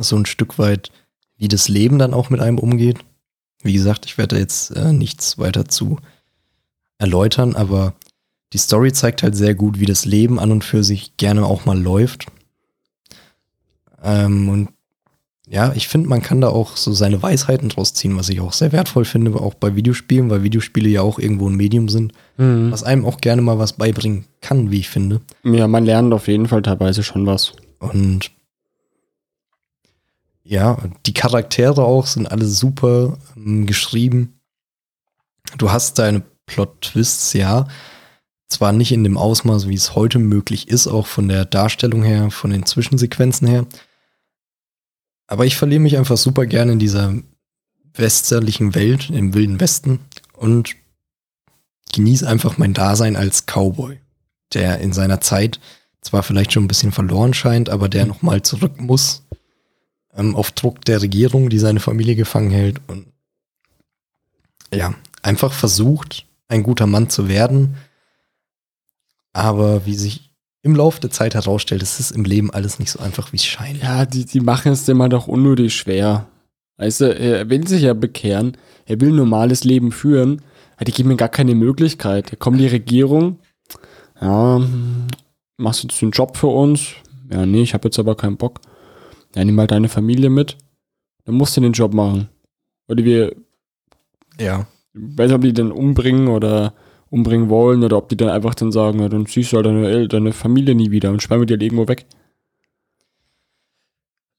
so ein Stück weit, wie das Leben dann auch mit einem umgeht. Wie gesagt, ich werde da jetzt äh, nichts weiter zu erläutern, aber die Story zeigt halt sehr gut, wie das Leben an und für sich gerne auch mal läuft. Ähm, und ja, ich finde, man kann da auch so seine Weisheiten draus ziehen, was ich auch sehr wertvoll finde, auch bei Videospielen, weil Videospiele ja auch irgendwo ein Medium sind, was einem auch gerne mal was beibringen kann, wie ich finde. Ja, man lernt auf jeden Fall teilweise schon was. Und ja, die Charaktere auch sind alle super ähm, geschrieben. Du hast deine Plot-Twists, ja. Zwar nicht in dem Ausmaß, wie es heute möglich ist, auch von der Darstellung her, von den Zwischensequenzen her. Aber ich verliere mich einfach super gerne in dieser westerlichen Welt, im wilden Westen und genieße einfach mein Dasein als Cowboy, der in seiner Zeit zwar vielleicht schon ein bisschen verloren scheint, aber der nochmal zurück muss ähm, auf Druck der Regierung, die seine Familie gefangen hält und ja, einfach versucht, ein guter Mann zu werden. Aber wie sich im Laufe der Zeit herausstellt, ist es im Leben alles nicht so einfach, wie es scheint. Ja, die, die machen es immer doch unnötig schwer. Weißt du, er will sich ja bekehren, er will ein normales Leben führen, aber die geben ihm gar keine Möglichkeit. Da kommt die Regierung, ja, machst du jetzt den Job für uns? Ja, nee, ich habe jetzt aber keinen Bock. Ja, nimm mal deine Familie mit, dann musst du den Job machen. Oder wir, Ja, ich weiß nicht, ob die den umbringen oder umbringen wollen oder ob die dann einfach dann sagen, ja, dann siehst du halt deine, deine Familie nie wieder und sperren wir die halt irgendwo weg.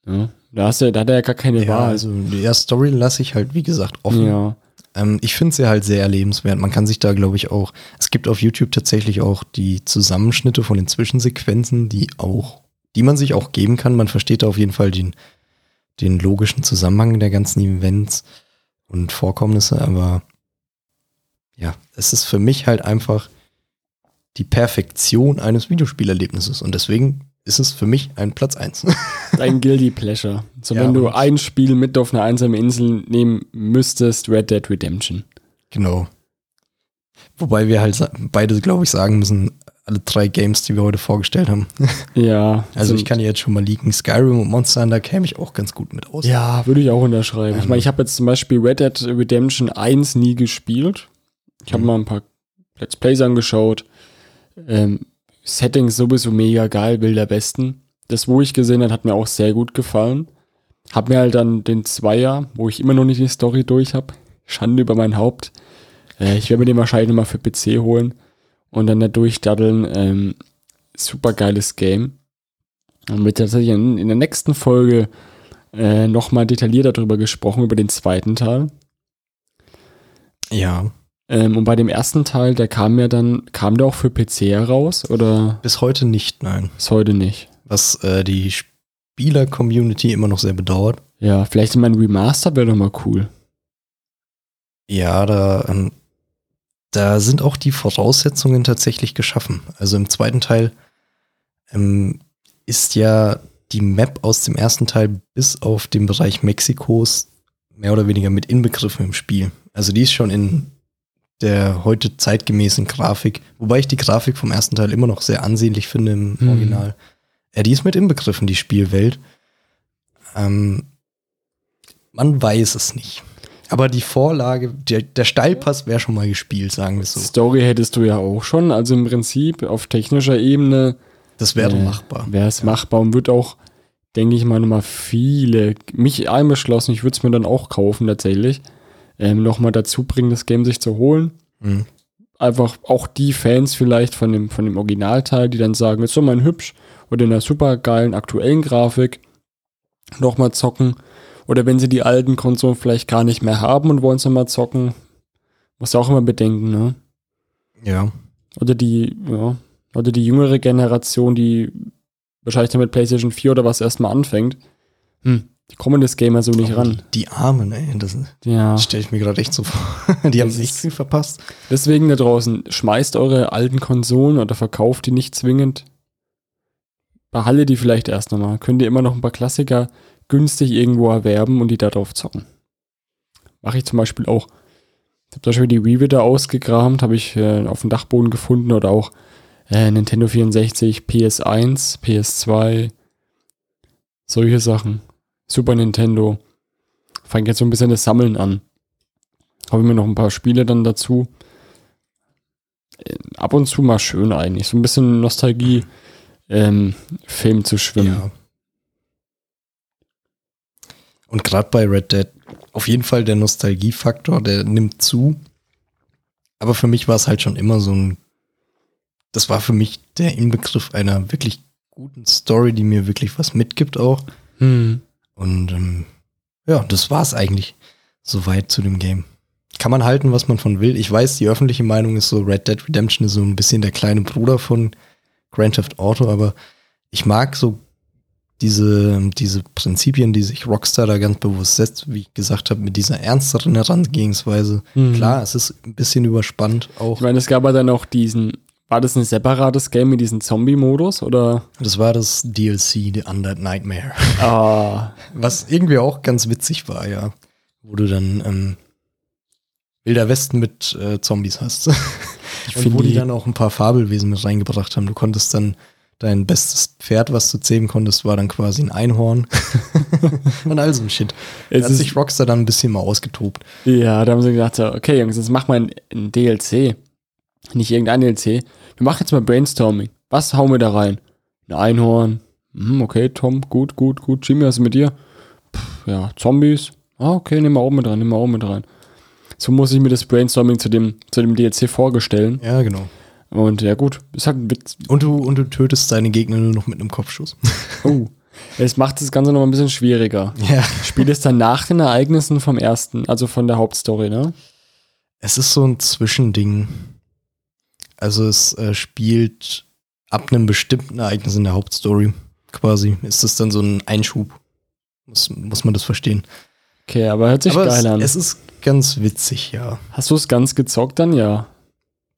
Ja, da, hast du, da hat er ja gar keine ja Wahl. also die Story lasse ich halt, wie gesagt, offen. Ja. Ähm, ich finde sie halt sehr erlebenswert. Man kann sich da, glaube ich, auch, es gibt auf YouTube tatsächlich auch die Zusammenschnitte von den Zwischensequenzen, die auch, die man sich auch geben kann. Man versteht da auf jeden Fall den, den logischen Zusammenhang der ganzen Events und Vorkommnisse, aber ja, es ist für mich halt einfach die Perfektion eines Videospielerlebnisses und deswegen ist es für mich ein Platz eins. Dein Guilty Pleasure. So, Ja, wenn du ein Spiel mit auf eine einsame Insel nehmen müsstest, Red Dead Redemption. Genau. Wobei wir halt beide, glaube ich, sagen müssen, alle drei Games, die wir heute vorgestellt haben. Ja. Also ich kann jetzt schon mal liegen. Skyrim und Monster Hunter käme ich auch ganz gut mit aus. Ja, würde ich auch unterschreiben. ich Ähm. meine, ich habe jetzt zum Beispiel Red Dead Redemption 1 nie gespielt. Ich habe Mhm. mal ein paar Let's Plays angeschaut. Ähm, Settings sowieso mega geil, Bilder besten. Das, wo ich gesehen habe, hat mir auch sehr gut gefallen. Hab mir halt dann den Zweier, wo ich immer noch nicht die Story durch habe. Schande über mein Haupt. Äh, ich werde mir den wahrscheinlich mal für PC holen und dann da durchdaddeln. Ähm, super geiles Game. Und wird tatsächlich in, in der nächsten Folge äh, nochmal detaillierter darüber gesprochen, über den zweiten Teil. Ja. Ähm, und bei dem ersten Teil, der kam ja dann, kam der auch für PC heraus oder Bis heute nicht, nein. ist heute nicht? Was äh, die Spieler-Community immer noch sehr bedauert. Ja, vielleicht mein Remaster wäre doch mal cool. Ja, da, ähm, da sind auch die Voraussetzungen tatsächlich geschaffen. Also im zweiten Teil ähm, ist ja die Map aus dem ersten Teil bis auf den Bereich Mexikos mehr oder weniger mit inbegriffen im Spiel. Also die ist schon in der heute zeitgemäßen Grafik, wobei ich die Grafik vom ersten Teil immer noch sehr ansehnlich finde im Hm. Original. Ja, die ist mit inbegriffen, die Spielwelt. Ähm, man weiß es nicht. Aber die Vorlage, der, der Steilpass wäre schon mal gespielt, sagen wir so. Story hättest du ja auch schon, also im Prinzip auf technischer Ebene Das wäre äh, machbar. Wäre es machbar und wird auch, denke ich mal, nochmal viele, mich einbeschlossen, ich würde es mir dann auch kaufen tatsächlich, ähm, nochmal dazu bringen, das Game sich zu holen. Mhm. Einfach auch die Fans vielleicht von dem, von dem Originalteil, die dann sagen, ist so mal hübsch oder in einer super geilen aktuellen Grafik nochmal zocken. Oder wenn sie die alten Konsolen vielleicht gar nicht mehr haben und wollen es nochmal zocken, muss auch immer bedenken, ne? Ja. Oder die, ja, oder die jüngere Generation, die wahrscheinlich dann mit PlayStation 4 oder was erstmal anfängt, hm, die kommen das Gamer so nicht ran. Die Armen, ey. Das Ja. stelle ich mir gerade echt so vor. Die haben echt viel verpasst. Deswegen da draußen, schmeißt eure alten Konsolen oder verkauft die nicht zwingend. Behalte die vielleicht erst nochmal. Könnt ihr immer noch ein paar Klassiker günstig irgendwo erwerben und die da drauf zocken. Mache ich zum Beispiel auch. Ich habe zum Beispiel die Wii wieder ausgekramt, habe ich äh, auf dem Dachboden gefunden oder auch äh, Nintendo 64, PS1, PS2, solche Sachen. Super Nintendo. Fange jetzt so ein bisschen das Sammeln an. Habe mir noch ein paar Spiele dann dazu. Äh, Ab und zu mal schön eigentlich. So ein bisschen Nostalgie ähm, Film zu schwimmen. Ja. Und gerade bei Red Dead, auf jeden Fall der Nostalgiefaktor, der nimmt zu. Aber für mich war es halt schon immer so ein, das war für mich der Inbegriff einer wirklich guten Story, die mir wirklich was mitgibt auch. Hm. Und ähm, ja, das war's eigentlich soweit zu dem Game. Kann man halten, was man von will. Ich weiß, die öffentliche Meinung ist so, Red Dead Redemption ist so ein bisschen der kleine Bruder von Grand Theft Auto, aber ich mag so diese, diese Prinzipien, die sich Rockstar da ganz bewusst setzt, wie ich gesagt habe, mit dieser ernsteren Herangehensweise. Mhm. Klar, es ist ein bisschen überspannt auch. Ich meine, es gab ja dann auch diesen. War das ein separates Game mit diesem Zombie-Modus oder? Das war das DLC, The Undead Nightmare. Ah, Was irgendwie auch ganz witzig war, ja. Wo du dann ähm, Wilder Westen mit äh, Zombies hast. ich Und wo die dann auch ein paar Fabelwesen mit reingebracht haben. Du konntest dann dein bestes Pferd, was du zähmen konntest, war dann quasi ein Einhorn. Und all so ein Shit. Da es hat ist, sich Rockstar dann ein bisschen mal ausgetobt. ja, da haben sie gedacht, okay, Jungs, jetzt machen wir ein, ein DLC. Nicht irgendein DLC. Wir machen jetzt mal Brainstorming. Was hauen wir da rein? Ein Einhorn. Hm, okay, Tom, gut, gut, gut. Jimmy, was ist mit dir? Pff, ja, Zombies. Ah, okay, nehmen wir auch mit rein, nehmen wir auch mit rein. So muss ich mir das Brainstorming zu dem, zu dem DLC vorstellen. Ja, genau. Und ja, gut, ist halt ein Witz. Und du, und du tötest deine Gegner nur noch mit einem Kopfschuss. Oh, es macht das Ganze noch ein bisschen schwieriger. ja. Spielt es dann nach den Ereignissen vom ersten, also von der Hauptstory, ne? Es ist so ein Zwischending. Also es äh, spielt ab einem bestimmten Ereignis in der Hauptstory quasi. Ist es dann so ein Einschub. Muss, muss man das verstehen. Okay, aber hört sich Aber geil es, an. es ist ganz witzig, ja. Hast du es ganz gezockt dann? Ja.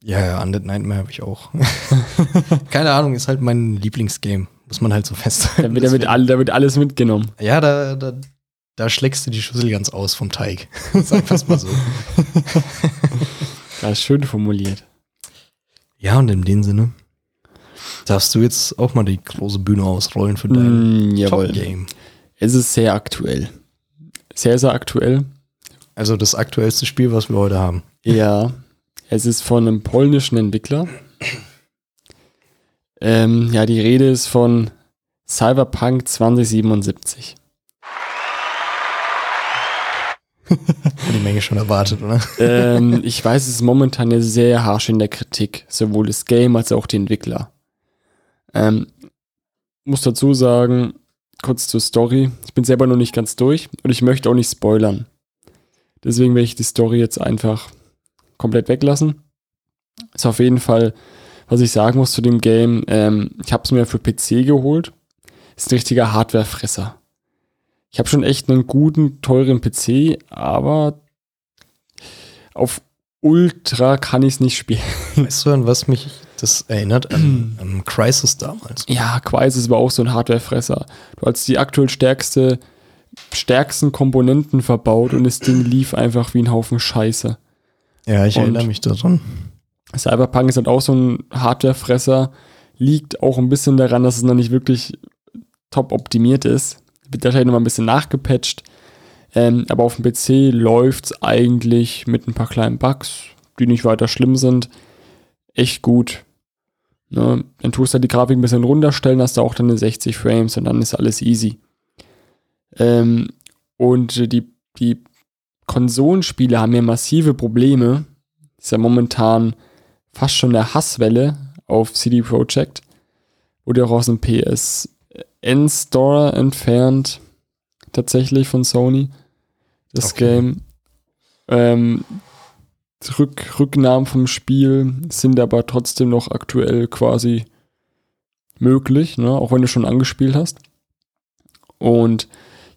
Ja, ja, Undead Nightmare habe ich auch. Keine Ahnung, ist halt mein Lieblingsgame. Muss man halt so festhalten. da wird, all, da wird alles mitgenommen. ja, da, da, da schlägst du die Schüssel ganz aus vom Teig. Sag das mal so. Das ist schön formuliert. Ja, und in dem Sinne darfst du jetzt auch mal die große Bühne ausrollen für dein Mm. Top-Game. Es ist sehr aktuell. Sehr, sehr aktuell. Also das aktuellste Spiel, was wir heute haben. Ja. Es ist von einem polnischen Entwickler. Ähm, ja, die Rede ist von Cyberpunk 2077. Die Menge schon erwartet, oder? ähm, ich weiß, es ist momentan eine sehr harsch in der Kritik, sowohl das Game als auch die Entwickler. Ähm, muss dazu sagen, kurz zur Story. Ich bin selber noch nicht ganz durch und ich möchte auch nicht spoilern. Deswegen werde ich die Story jetzt einfach komplett weglassen. Ist auf jeden Fall, was ich sagen muss zu dem Game. Ähm, ich habe es mir für PC geholt. Ist ein richtiger Hardwarefresser. Ich habe schon echt einen guten, teuren PC, aber auf Ultra kann ich es nicht spielen. Weißt du, an was mich das erinnert? An, an Crisis damals. Ja, Crisis war auch so ein Hardwarefresser. Du hast die aktuell stärkste, stärksten Komponenten verbaut und das Ding lief einfach wie ein Haufen Scheiße. Ja, ich Und- erinnere mich daran. Cyberpunk ist halt auch so ein Hardwarefresser. Liegt auch ein bisschen daran, dass es noch nicht wirklich top optimiert ist. Wird wahrscheinlich noch mal ein bisschen nachgepatcht. Ähm, aber auf dem PC läuft es eigentlich mit ein paar kleinen Bugs, die nicht weiter schlimm sind, echt gut. Ne? Dann tust du halt die Grafik ein bisschen runterstellen, hast du auch dann eine 60 Frames und dann ist alles easy. Ähm, und die, die Konsolenspiele haben ja massive Probleme. Ist ja momentan fast schon eine Hasswelle auf CD Projekt. Wurde auch aus dem PSN Store entfernt. Tatsächlich von Sony. Das Okay. Game. Ähm, Rück, Rücknahmen vom Spiel sind aber trotzdem noch aktuell quasi möglich, ne? auch wenn du schon angespielt hast. Und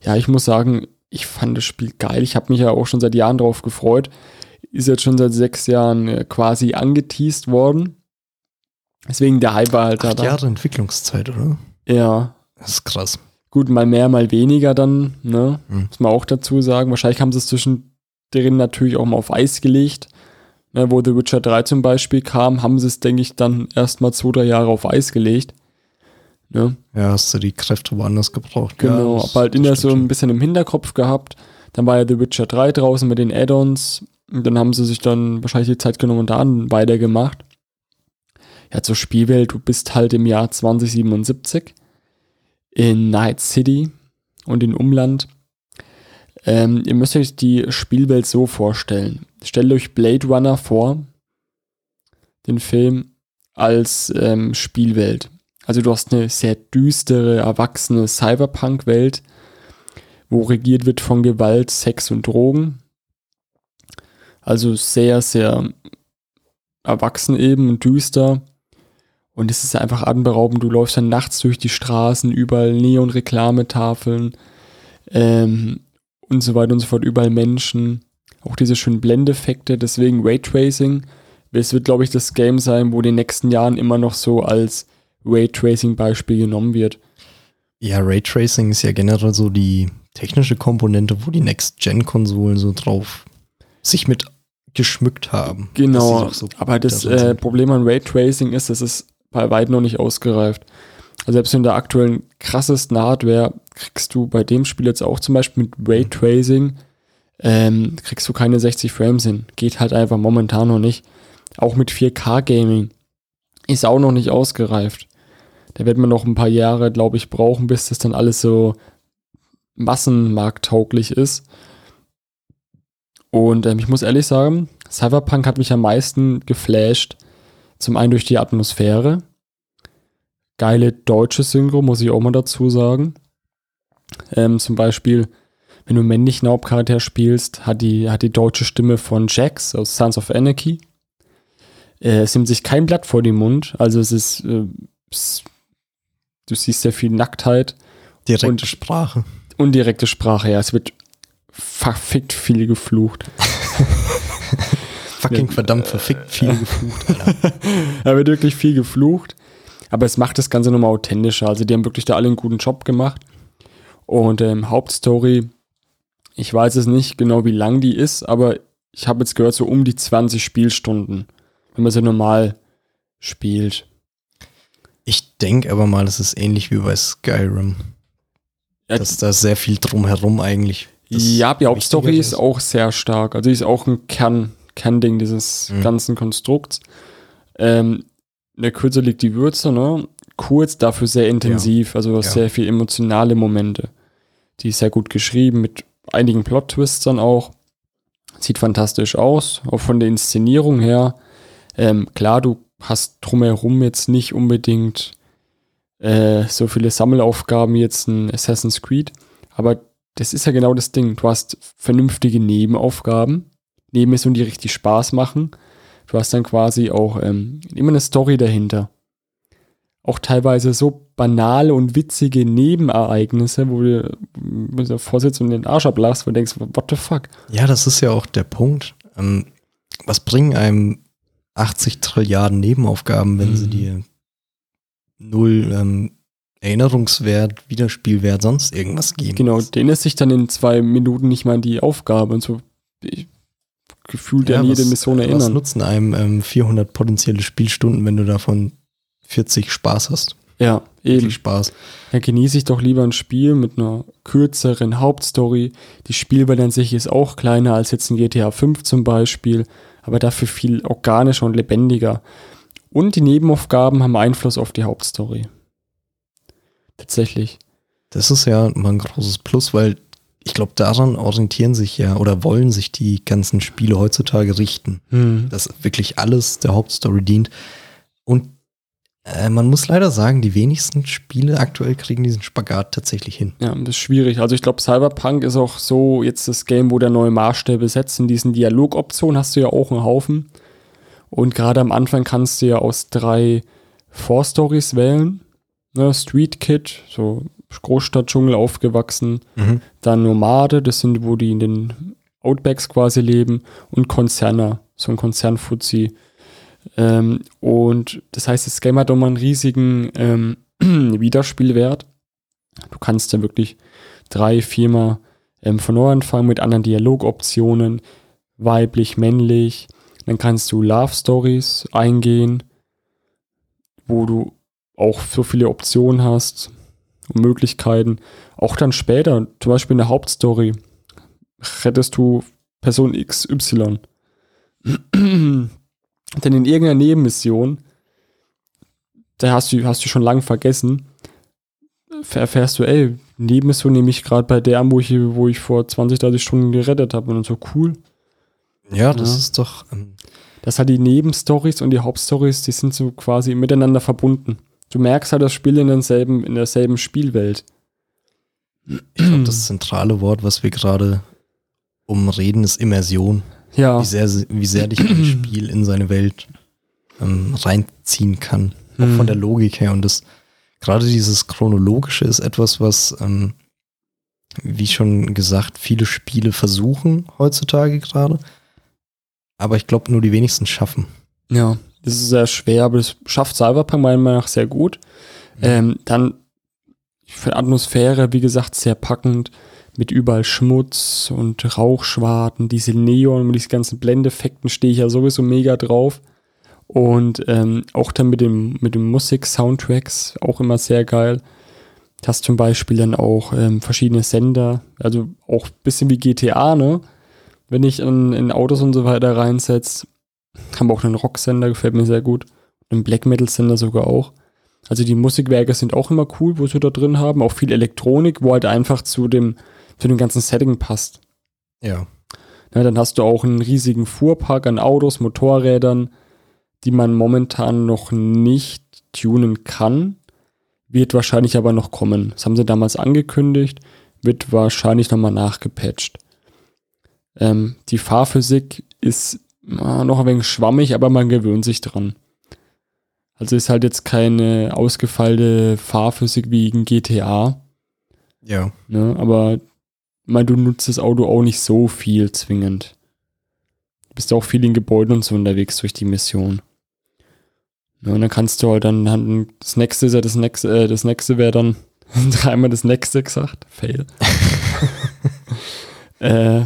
ja, ich muss sagen, ich fand das Spiel geil. Ich habe mich ja auch schon seit Jahren drauf gefreut. Ist jetzt schon seit sechs Jahren äh, quasi angeteased worden. Deswegen der Hype war halt Acht da. Jahre Entwicklungszeit, oder? Ja, Das ist krass. gut, mal mehr, mal weniger dann, ne? Hm. Muss man auch dazu sagen. Wahrscheinlich haben sie es zwischendrin natürlich auch mal auf Eis gelegt. Ne, wo The Witcher 3 zum Beispiel kam, haben sie es, denke ich, dann erstmal zwei, drei Jahre auf Eis gelegt. Ne? Ja, hast du die Kräfte woanders gebraucht. Genau, ja, aber halt immer das so ein bisschen im Hinterkopf gehabt. Dann war ja The Witcher 3 draußen mit den Add-ons. Und dann haben sie sich dann wahrscheinlich die Zeit genommen und da weitergemacht. Ja, zur Spielwelt, du bist halt im Jahr 2077 in Night City und in Umland. Ähm, ihr müsst euch die Spielwelt so vorstellen. Stellt euch Blade Runner vor, den Film, als ähm, Spielwelt. Also du hast eine sehr düstere, erwachsene Cyberpunk-Welt, wo regiert wird von Gewalt, Sex und Drogen. Also sehr, sehr erwachsen eben und düster. Und es ist einfach atemberaubend. Du läufst dann nachts durch die Straßen, überall Neon-Reklametafeln ähm, und so weiter und so fort, überall Menschen. Auch diese schönen Blendeffekte, deswegen Raytracing. Es wird, glaube ich, das Game sein, wo in den nächsten Jahren immer noch so als Raytracing-Beispiel genommen wird. Ja, Raytracing ist ja generell so die technische Komponente, wo die Next-Gen-Konsolen so drauf sich mit geschmückt haben. Genau, so aber das äh. Problem an Raytracing ist, dass es bei weitem noch nicht ausgereift. Also selbst in der aktuellen krassesten Hardware kriegst du bei dem Spiel jetzt auch zum Beispiel mit Raytracing, ähm, kriegst du keine 60 Frames hin. Geht halt einfach momentan noch nicht. Auch mit 4K-Gaming ist auch noch nicht ausgereift. Da wird man noch ein paar Jahre, glaube ich, brauchen, bis das dann alles so massenmarkttauglich ist. Und ähm, ich muss ehrlich sagen, Cyberpunk hat mich am meisten geflasht. Zum einen durch die Atmosphäre. Geile deutsche Synchro, muss ich auch mal dazu sagen. Ähm, zum Beispiel, wenn du einen männlichen Hauptcharakter spielst, hat die, hat die deutsche Stimme von Jax aus Sons of Anarchy. Äh, es nimmt sich kein Blatt vor den Mund. Also es ist, äh, es, du siehst sehr viel Nacktheit Direkte und- Sprache. und direkte Sprache. Ja, es wird verfickt viel geflucht. Fucking verdammt verfickt viel geflucht, Alter. Da wird wirklich viel geflucht. Aber es macht das Ganze nochmal authentischer. Also die haben wirklich da alle einen guten Job gemacht. Und ähm, Hauptstory, ich weiß es nicht genau, wie lang die ist, aber ich habe jetzt gehört, so um die 20 Spielstunden, wenn man sie normal spielt. Ich denke aber mal, es ist ähnlich wie bei Skyrim. Ja, dass da sehr viel drumherum eigentlich. das ja, die Hauptstory ist auch sehr stark. Also die ist auch ein Kern, Kernding dieses Mhm. ganzen Konstrukts. Ähm, in der Kürze liegt die Würze, ne? Kurz, dafür sehr intensiv, also Ja. sehr viel emotionale Momente. Die ist sehr gut geschrieben, mit einigen Plot-Twists dann auch. Sieht fantastisch aus, auch von der Inszenierung her. Ähm, klar, du hast drumherum jetzt nicht unbedingt äh, so viele Sammelaufgaben wie jetzt ein Assassin's Creed. Aber das ist ja genau das Ding. Du hast vernünftige Nebenaufgaben, Nebenmissionen, die richtig Spaß machen. Du hast dann quasi auch ähm, immer eine Story dahinter. Auch teilweise so banale und witzige Nebenereignisse, wo du mit der Vorsitz und den Arsch ablachst, wo du denkst, what the fuck? Ja, das ist ja auch der Punkt. Ähm, was bringen einem 80 Trilliarden Nebenaufgaben, wenn sie Mhm. dir null ähm, Erinnerungswert, Wiederspielwert, sonst irgendwas geben? Genau, denen ist sich dann in zwei Minuten nicht mal die Aufgabe und so ich, gefühlt Ja, an jede was- Mission Was erinnern. nutzen einem ähm, 400 potenzielle Spielstunden, wenn du davon 40 Spaß hast? Ja, eben. Spaß. Dann genieße ich doch lieber ein Spiel mit einer kürzeren Hauptstory. Die Spielwelt an sich ist auch kleiner als jetzt ein GTA 5 zum Beispiel, aber dafür viel organischer und lebendiger. Und die Nebenaufgaben haben Einfluss auf die Hauptstory. Tatsächlich. Das ist ja mal ein großes Plus, weil ich glaube, daran orientieren sich ja oder wollen sich die ganzen Spiele heutzutage richten. dass wirklich alles der Hauptstory dient. Und äh, man muss leider sagen, die wenigsten Spiele aktuell kriegen diesen Spagat tatsächlich hin. Ja, das ist schwierig. Also ich glaube, Cyberpunk ist auch so jetzt das Game, wo der neue Maßstäbe setzt. In diesen Dialogoptionen hast du ja auch einen Haufen. Und gerade am Anfang kannst du ja aus drei Vorstories wählen. Ne, Street Kid, so Großstadtdschungel aufgewachsen. Dann Nomade, das sind, wo die in den Outbacks quasi leben. Und Konzerner, so ein Konzernfuzzi. Ähm, und das heißt, das Game hat auch mal einen riesigen ähm, Wiederspielwert. Du kannst ja wirklich drei, viermal ähm, von neu anfangen mit anderen Dialogoptionen, weiblich, männlich. Dann kannst du Love Stories eingehen, wo du auch so viele Optionen hast Möglichkeiten. Auch dann später, zum Beispiel in der Hauptstory, rettest du Person XY. Denn in irgendeiner Nebenmission, da hast du, hast du schon lang vergessen, erfährst du, ey, Nebenmission nehme ich gerade bei der, wo ich, wo ich vor 20, 30 Stunden gerettet habe. Und so, cool. Ja, das Ja. ist doch. Ähm, Das hat die Nebenstories und die Hauptstories, die sind so quasi miteinander verbunden. Du merkst halt das Spiel in derselben, in derselben Spielwelt. ich glaube, das zentrale Wort, was wir gerade umreden, ist Immersion. Ja, Wie sehr, wie sehr dich ein Spiel in seine Welt ähm, reinziehen kann. Auch Mhm. von der Logik her. Und das gerade dieses Chronologische ist etwas, was, ähm, wie schon gesagt, viele Spiele versuchen heutzutage gerade. Aber ich glaube, nur die wenigsten schaffen. ja, das ist sehr schwer, aber das schafft Cyberpunk meiner Meinung nach sehr gut. Ähm, dann für Atmosphäre, wie gesagt, sehr packend, mit überall Schmutz und Rauchschwarten, diese Neon und diese ganzen Blendeffekten stehe ich ja sowieso mega drauf. Und ähm, auch dann mit dem, mit dem Musik-Soundtracks auch immer sehr geil. Du hast zum Beispiel dann auch ähm, verschiedene Sender, also auch ein bisschen wie GTA, ne? Wenn ich in, in Autos und so weiter reinsetze, haben wir auch einen Rocksender, gefällt mir sehr gut. Einen Black Metal-Sender sogar auch. Also die Musikwerke sind auch immer cool, wo sie da drin haben. Auch viel Elektronik, wo halt einfach zu dem, zu dem ganzen Setting passt. Ja. Ja, dann hast du auch einen riesigen Fuhrpark an Autos, Motorrädern, die man momentan noch nicht tunen kann. Wird wahrscheinlich aber noch kommen. Das haben sie damals angekündigt, wird wahrscheinlich nochmal nachgepatcht. Ähm, die Fahrphysik ist noch ein wenig schwammig, aber man gewöhnt sich dran. Also ist halt jetzt keine ausgefeilte Fahrphysik wie in GTA. Ja. Ne? Aber mal, du nutzt das Auto auch nicht so viel zwingend. Du bist auch viel in Gebäuden und so unterwegs durch die Mission. Ja, und dann kannst du halt dann, dann das nächste ist ja das nächste, äh, das nächste wäre dann dreimal das nächste gesagt. Fail. äh,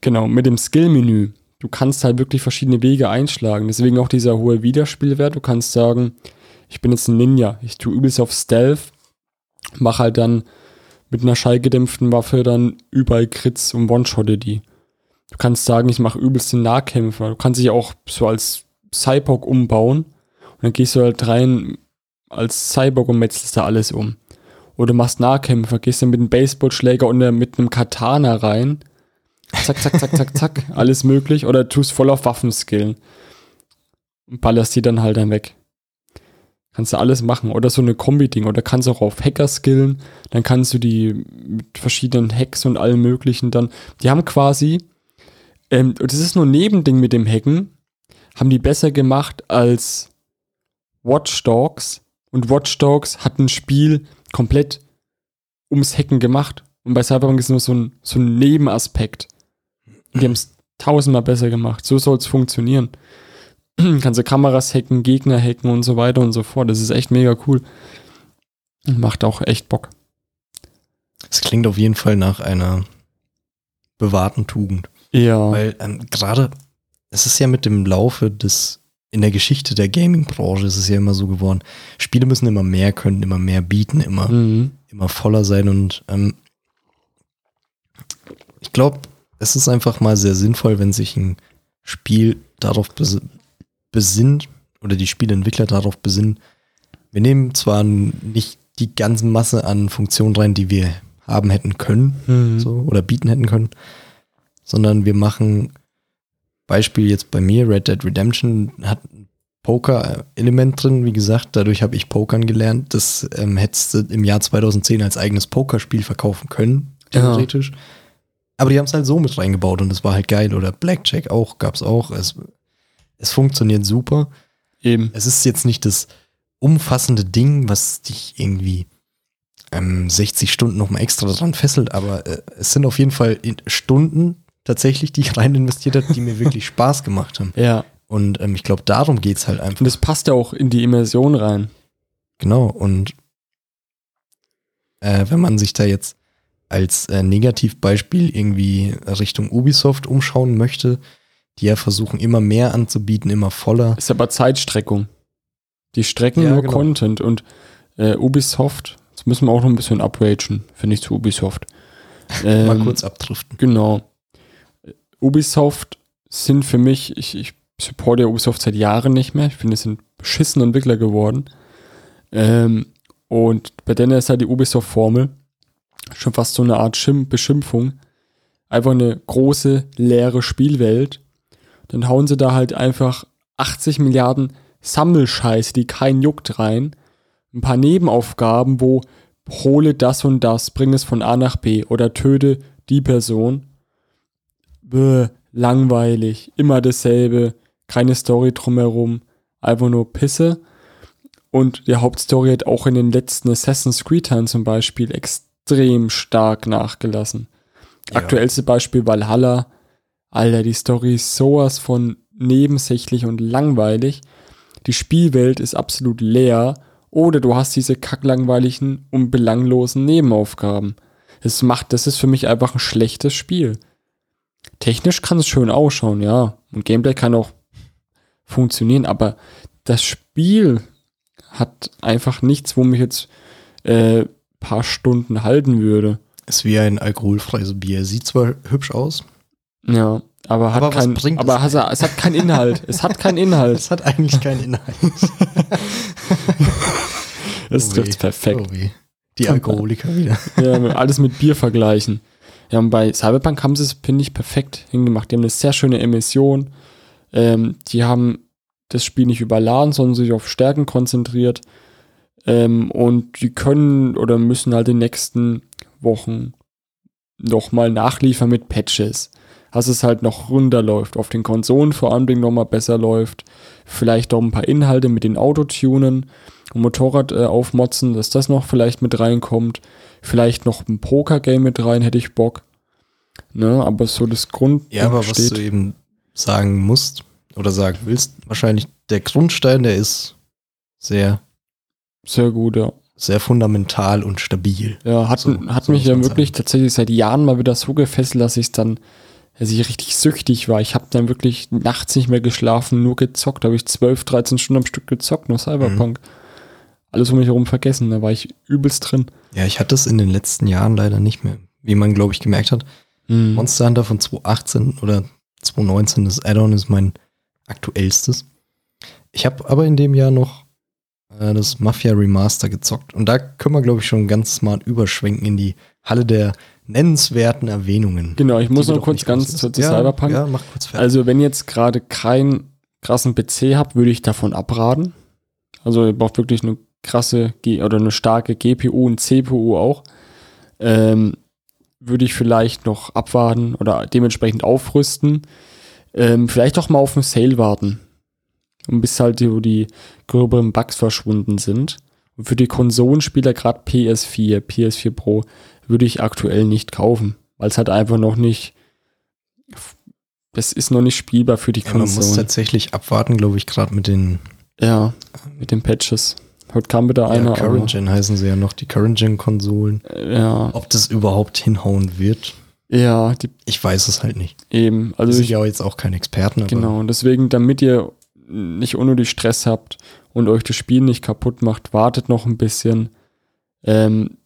genau, mit dem Skill-Menü. Du kannst halt wirklich verschiedene Wege einschlagen. Deswegen auch dieser hohe Wiederspielwert. Du kannst sagen, ich bin jetzt ein Ninja, ich tue übelst auf Stealth, mach halt dann mit einer schallgedämpften Waffe dann überall Crits und One-Shotte die. Du kannst sagen, ich mache übelst den Nahkämpfer. Du kannst dich auch so als Cyborg umbauen und dann gehst du halt rein als Cyborg und metzelst da alles um. Oder du machst Nahkämpfer, gehst dann mit einem Baseballschläger und mit einem Katana rein. Zack, zack, zack, zack, zack, alles möglich. Oder tust voll auf Waffenskillen und ballerst die dann halt dann weg. Kannst du alles machen. Oder so eine Kombi-Ding. Oder kannst auch auf Hacker skillen. Dann kannst du die mit verschiedenen Hacks und allem möglichen dann. Die haben quasi, ähm, das ist nur ein Nebending mit dem Hacken, haben die besser gemacht als Watch Dogs. Und Watch Dogs hat ein Spiel komplett ums Hacken gemacht. Und bei Cyberpunk ist nur so ein, so ein Nebenaspekt. Die haben es tausendmal besser gemacht. So soll es funktionieren. Kannst du Kameras hacken, Gegner hacken und so weiter und so fort. Das ist echt mega cool. Und macht auch echt Bock. Es klingt auf jeden Fall nach einer bewahrten Tugend. Ja. Weil ähm, gerade, es ist ja mit dem Laufe des, in der Geschichte der Gaming-Branche ist es ja immer so geworden, Spiele müssen immer mehr können, immer mehr bieten, immer, Mhm. immer voller sein und ähm, ich glaube, es ist einfach mal sehr sinnvoll, wenn sich ein Spiel darauf bes besinnt oder die Spieleentwickler darauf besinnen, wir nehmen zwar nicht die ganze Masse an Funktionen rein, die wir haben hätten können, Mhm. so oder bieten hätten können, sondern wir machen Beispiel jetzt bei mir Red Dead Redemption hat ein Poker-Element drin, wie gesagt, dadurch habe ich Pokern gelernt. Das ähm, hättest du im Jahr 2010 als eigenes Pokerspiel verkaufen können, Ja. Aber die haben es halt so mit reingebaut und es war halt geil. Oder Blackjack auch, gab's auch. Es, es funktioniert super. Eben. Es ist jetzt nicht das umfassende Ding, was dich irgendwie ähm, 60 Stunden nochmal extra dran fesselt, aber äh, es sind auf jeden Fall Stunden tatsächlich, die ich rein investiert habe, die mir wirklich Spaß gemacht haben. Ja. Und ähm, ich glaube, darum geht's halt einfach. Und das passt ja auch in die Immersion rein. Genau, und äh, wenn man sich da jetzt als äh, Negativbeispiel irgendwie Richtung Ubisoft umschauen möchte, die ja versuchen, immer mehr anzubieten, immer voller. Ist aber Zeitstreckung. Die strecken Ja, nur genau. Content und äh, Ubisoft, das müssen wir auch noch ein bisschen upragen, finde ich, zu Ubisoft. Mal Ähm, kurz abdriften. Genau. Ubisoft sind für mich, ich, ich supporte ja Ubisoft seit Jahren nicht mehr. Ich finde, es sind beschissene Entwickler geworden. Ähm, und bei denen ist halt die Ubisoft-Formel schon fast so eine Art Schim Beschimpfung. Einfach eine große, leere Spielwelt. Dann hauen sie da halt einfach 80 Milliarden Sammelscheiße, die keinen juckt rein. Ein paar Nebenaufgaben, wo hole das und das, bring es von A nach B oder töte die Person. Bäh, langweilig, immer dasselbe, keine Story drumherum, einfach nur Pisse. Und die Hauptstory hat auch in den letzten Assassin's Creed Teilen zum Beispiel extrem stark nachgelassen. Ja. Aktuellste Beispiel Valhalla. Alter, die Story ist sowas von nebensächlich und langweilig. Die Spielwelt ist absolut leer. Oder du hast diese kacklangweiligen und belanglosen Nebenaufgaben. Das macht, das ist für mich einfach ein schlechtes Spiel. Technisch kann es schön ausschauen, ja. Und Gameplay kann auch funktionieren, aber das Spiel hat einfach nichts, wo mich jetzt äh, paar Stunden halten würde. Ist wie ein alkoholfreies Bier. Sieht zwar hübsch aus, Ja, aber hat Aber kein, aber es? es, es hat keinen Inhalt. es hat keinen Inhalt. es hat eigentlich keinen Inhalt. Das Oh trifft perfekt. Oh. Die Alkoholiker wieder. Ja, alles mit Bier vergleichen. Ja, und bei Cyberpunk haben sie es, finde ich, perfekt hingemacht. Die haben eine sehr schöne Emission. Ähm, die haben das Spiel nicht überladen, sondern sich auf Stärken konzentriert. Ähm, und die können oder müssen halt in den nächsten Wochen nochmal nachliefern mit Patches. Dass es halt noch runterläuft. Auf den Konsolen vor allem nochmal besser läuft. Vielleicht auch ein paar Inhalte mit den Autotunen und Motorrad äh, aufmotzen, dass das noch vielleicht mit reinkommt. Vielleicht noch ein Poker-Game mit rein, hätte ich Bock. Ne, aber so das Grund Ja, aber was du eben sagen musst oder sagen willst, wahrscheinlich der Grundstein, der ist sehr, sehr gut, ja. sehr fundamental und stabil. Ja, hat, So- hat so mich ja wirklich tatsächlich seit Jahren mal wieder so gefesselt, dass ich dann, dass ich richtig süchtig war. Ich habe dann wirklich nachts nicht mehr geschlafen, nur gezockt. Da habe ich 12, 13 Stunden am Stück gezockt, nur Cyberpunk. Alles um mich herum vergessen, da war ich übelst drin. Ja, ich hatte es in den letzten Jahren leider nicht mehr. Wie man, glaube ich, gemerkt hat. Mhm. Monster Hunter von 2018 oder 2019, das Add-on ist mein aktuellstes. Ich habe aber in dem Jahr noch äh, das Mafia Remaster gezockt. Und da können wir, glaube ich, schon ganz smart überschwenken in die Halle der nennenswerten Erwähnungen. Genau, ich muss noch kurz ganz zu ja, Cyberpunk. Ja, mach kurz fertig. Also, wenn ihr jetzt gerade keinen krassen PC habt, würde ich davon abraten. Also ihr braucht wirklich eine krasse G oder eine starke GPU und CPU auch. Ähm, würde ich vielleicht noch abwarten oder dementsprechend aufrüsten. Ähm, vielleicht auch mal auf den Sale warten. Und bis halt die, die gröberen Bugs verschwunden sind. Und für die Konsolenspieler, gerade PS4, PS4 Pro, würde ich aktuell nicht kaufen. Weil es halt einfach noch nicht. Das ist noch nicht spielbar für die Ja, man muss tatsächlich abwarten, glaube ich, gerade mit den Ja, mit den Patches. Heute kam wieder ja, einer. Current Gen heißen sie ja noch, die Current Gen Konsolen. aber, ja, Ob das überhaupt hinhauen wird, ja, die ich weiß es halt nicht. eben. Also ich, ja jetzt auch kein Experten, Genau, und deswegen, damit ihr nicht unnötig Stress habt und euch das Spiel nicht kaputt macht, wartet noch ein bisschen. Ähm,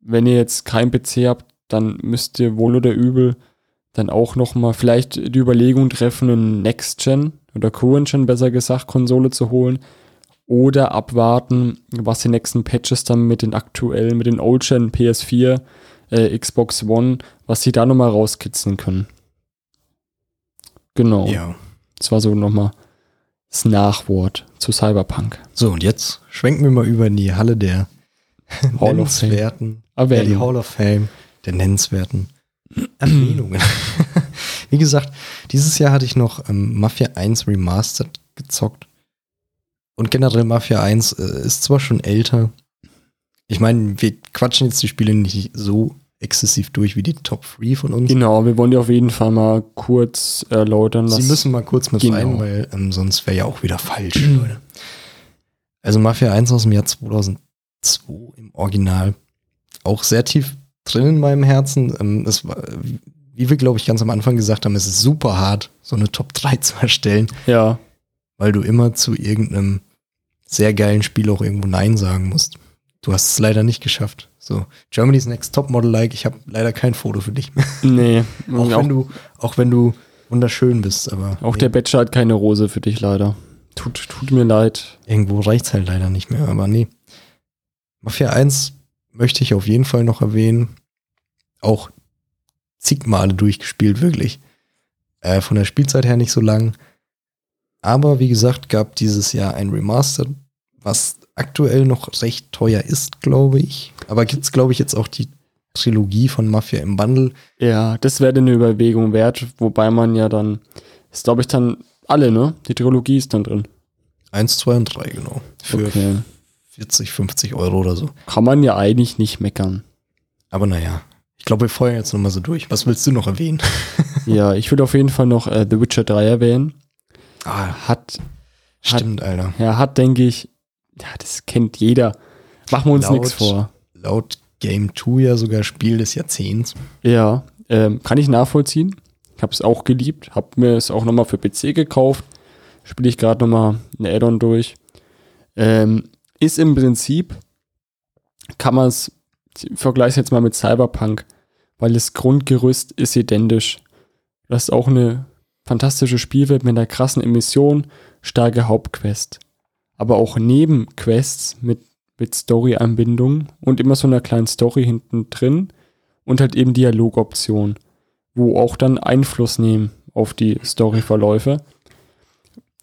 wenn ihr jetzt kein PC habt, dann müsst ihr wohl oder übel dann auch noch mal vielleicht die Überlegung treffen, eine Next-Gen oder Current-Gen besser gesagt Konsole zu holen oder abwarten, was die nächsten Patches dann mit den aktuellen, mit den Old-Gen PS4, äh, Xbox One, was sie da nochmal rauskitzeln können. Genau. ja. Das war so nochmal das Nachwort zu Cyberpunk. So, und jetzt schwenken wir mal über in die Halle der Hall of Fame. nennenswerten, ja, die. Hall of Fame der nennenswerten Erwähnungen. Wie gesagt, dieses Jahr hatte ich noch ähm, Mafia 1 Remastered gezockt. Und generell Mafia 1 äh, ist zwar schon älter. Ich meine, wir quatschen jetzt die Spiele nicht so exzessiv durch wie die Top 3 von uns. Genau, wir wollen die auf jeden Fall mal kurz erläutern. Sie müssen mal kurz mit Genau. rein, weil ähm, sonst wäre ja auch wieder falsch, Leute. Also Mafia 1 aus dem Jahr 2002 im Original. Auch sehr tief drin in meinem Herzen. Ähm, es war, wie wir, glaube ich, ganz am Anfang gesagt haben, es ist super hart, so eine Top 3 zu erstellen, Ja, weil du immer zu irgendeinem sehr geilen Spiel auch irgendwo Nein sagen musst. Du hast es leider nicht geschafft. So, Germany's Next Topmodel Like, ich habe leider kein Foto für dich mehr. nee. Auch, auch wenn du, auch wenn du wunderschön bist, aber auch nee. der Bachelor hat keine Rose für dich leider. Tut, tut mir leid. Irgendwo reicht's halt leider nicht mehr, aber nee. Mafia 1 möchte ich auf jeden Fall noch erwähnen. Auch zig Male durchgespielt, wirklich. Äh, von der Spielzeit her nicht so lang. Aber wie gesagt, gab dieses Jahr ein Remaster, was aktuell noch recht teuer ist, glaube ich. Aber gibt's, glaube ich, jetzt auch die Trilogie von Mafia im Bundle. Ja, das wäre eine Überlegung wert, wobei man ja dann, ist glaube ich dann alle, ne? Die Trilogie ist dann drin. 1, 2 und 3, genau. Für Okay. 40, 50 Euro oder so. Kann man ja eigentlich nicht meckern. Aber naja, ich glaube, wir feuern jetzt nochmal so durch. Was willst du noch erwähnen? ja, ich würde auf jeden Fall noch äh, The Witcher 3 erwähnen. Ah, Hat, stimmt, Alter. ja, hat, denke ich, ja, das kennt jeder. Machen wir uns nichts vor. Laut Game 2 ja sogar Spiel des Jahrzehnts. Ja, ähm, kann ich nachvollziehen. Ich habe es auch geliebt, habe mir es auch nochmal für PC gekauft. Spiele ich gerade nochmal ein Add-on durch. Ähm, ist im Prinzip, kann man es, ich vergleiche es jetzt mal mit Cyberpunk, weil das Grundgerüst ist identisch. Das ist auch eine fantastische Spielwelt mit einer krassen Emission, starke Hauptquest. Aber auch Nebenquests mit, mit Story-Anbindung und immer so einer kleinen Story hinten drin und halt eben Dialogoptionen, wo auch dann Einfluss nehmen auf die Storyverläufe.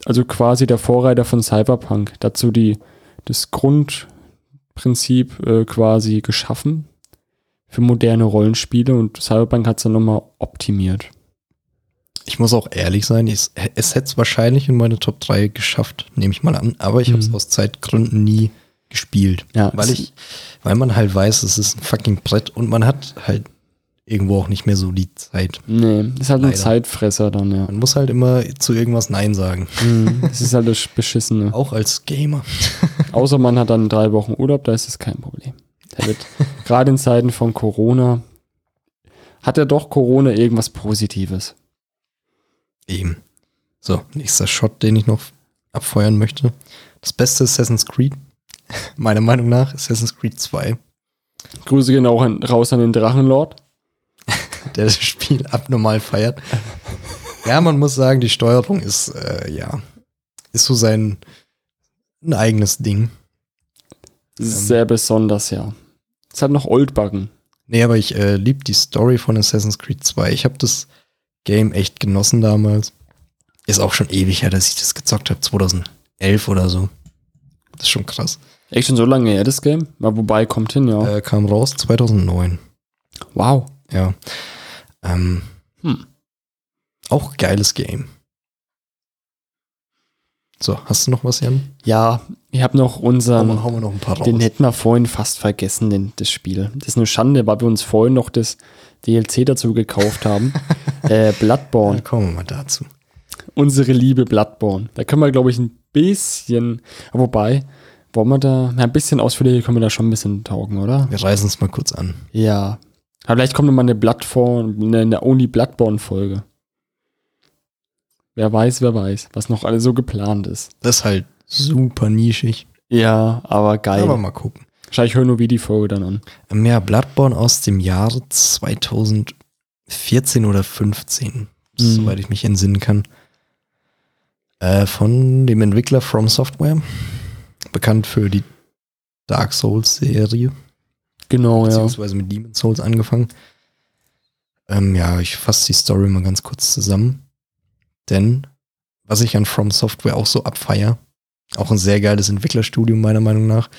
Also quasi der Vorreiter von Cyberpunk. Dazu die, das Grundprinzip äh, quasi geschaffen für moderne Rollenspiele und Cyberpunk hat es dann nochmal optimiert. Ich muss auch ehrlich sein, ich, es hätte es wahrscheinlich in meine Top 3 geschafft, nehme ich mal an. Aber ich habe es Mhm. aus Zeitgründen nie gespielt. Ja, Weil ich, weil man halt weiß, es ist ein fucking Brett und man hat halt irgendwo auch nicht mehr so die Zeit. Nee, ist halt ein Leider. Zeitfresser dann, ja. Man muss halt immer zu irgendwas Nein sagen. Mhm, Das ist halt das Beschissene. Auch als Gamer. Außer man hat dann drei Wochen Urlaub, da ist es kein Problem. Da wird, gerade in Zeiten von Corona, hat er doch Corona irgendwas Positives. Eben. So, nächster Shot, den ich noch abfeuern möchte. Das beste Assassin's Creed, meiner Meinung nach, Assassin's Creed 2, Grüße gehen auch an, raus an den Drachenlord. der das Spiel abnormal feiert. Ja, man muss sagen, die Steuerung ist, äh, ja, ist so sein ein eigenes Ding. Ist sehr besonders, ja. Es hat noch Oldbuggen. Nee, aber ich äh, liebe die Story von Assassin's Creed 2. Ich habe das Game echt genossen damals. Ist auch schon ewig her, dass ich das gezockt habe, 2011 oder so. Das ist schon krass. Echt schon so lange her, das Game? Mal wobei, kommt hin, ja. Äh, kam raus 2009. wow. Ja. Ähm, Hm. Auch geiles Game. So, hast du noch was, Jan? Ja, ich habe noch Hauen unseren. wir, hauen wir noch ein paar raus. Den hätten wir vorhin fast vergessen, den, das Spiel. Das ist eine Schande, weil wir uns vorhin noch das DLC dazu gekauft haben. äh, Bloodborne. Dann kommen wir mal dazu. Unsere liebe Bloodborne. Da können wir, glaube ich, ein bisschen. Wobei, wollen wir da. Na, ein bisschen ausführlicher können wir da schon ein bisschen taugen, oder? Wir reißen es mal kurz an. Ja. Aber vielleicht kommt noch mal eine Bloodborne, eine, eine Only Bloodborne-Folge. Wer weiß, wer weiß, was noch alles so geplant ist. Das ist halt super nischig. Ja, aber geil. Aber mal gucken. Wahrscheinlich hören nur wir die Folge dann an. Ja, Bloodborne aus dem Jahre 2014 oder 15, Mhm. soweit ich mich entsinnen kann. Äh, von dem Entwickler From Software. Bekannt für die Dark Souls-Serie. Genau, ja. beziehungsweise mit Demon's Souls angefangen. Ähm, ja, ich fasse die Story mal ganz kurz zusammen. Denn, was ich an From Software auch so abfeier, auch ein sehr geiles Entwicklerstudium meiner Meinung nach,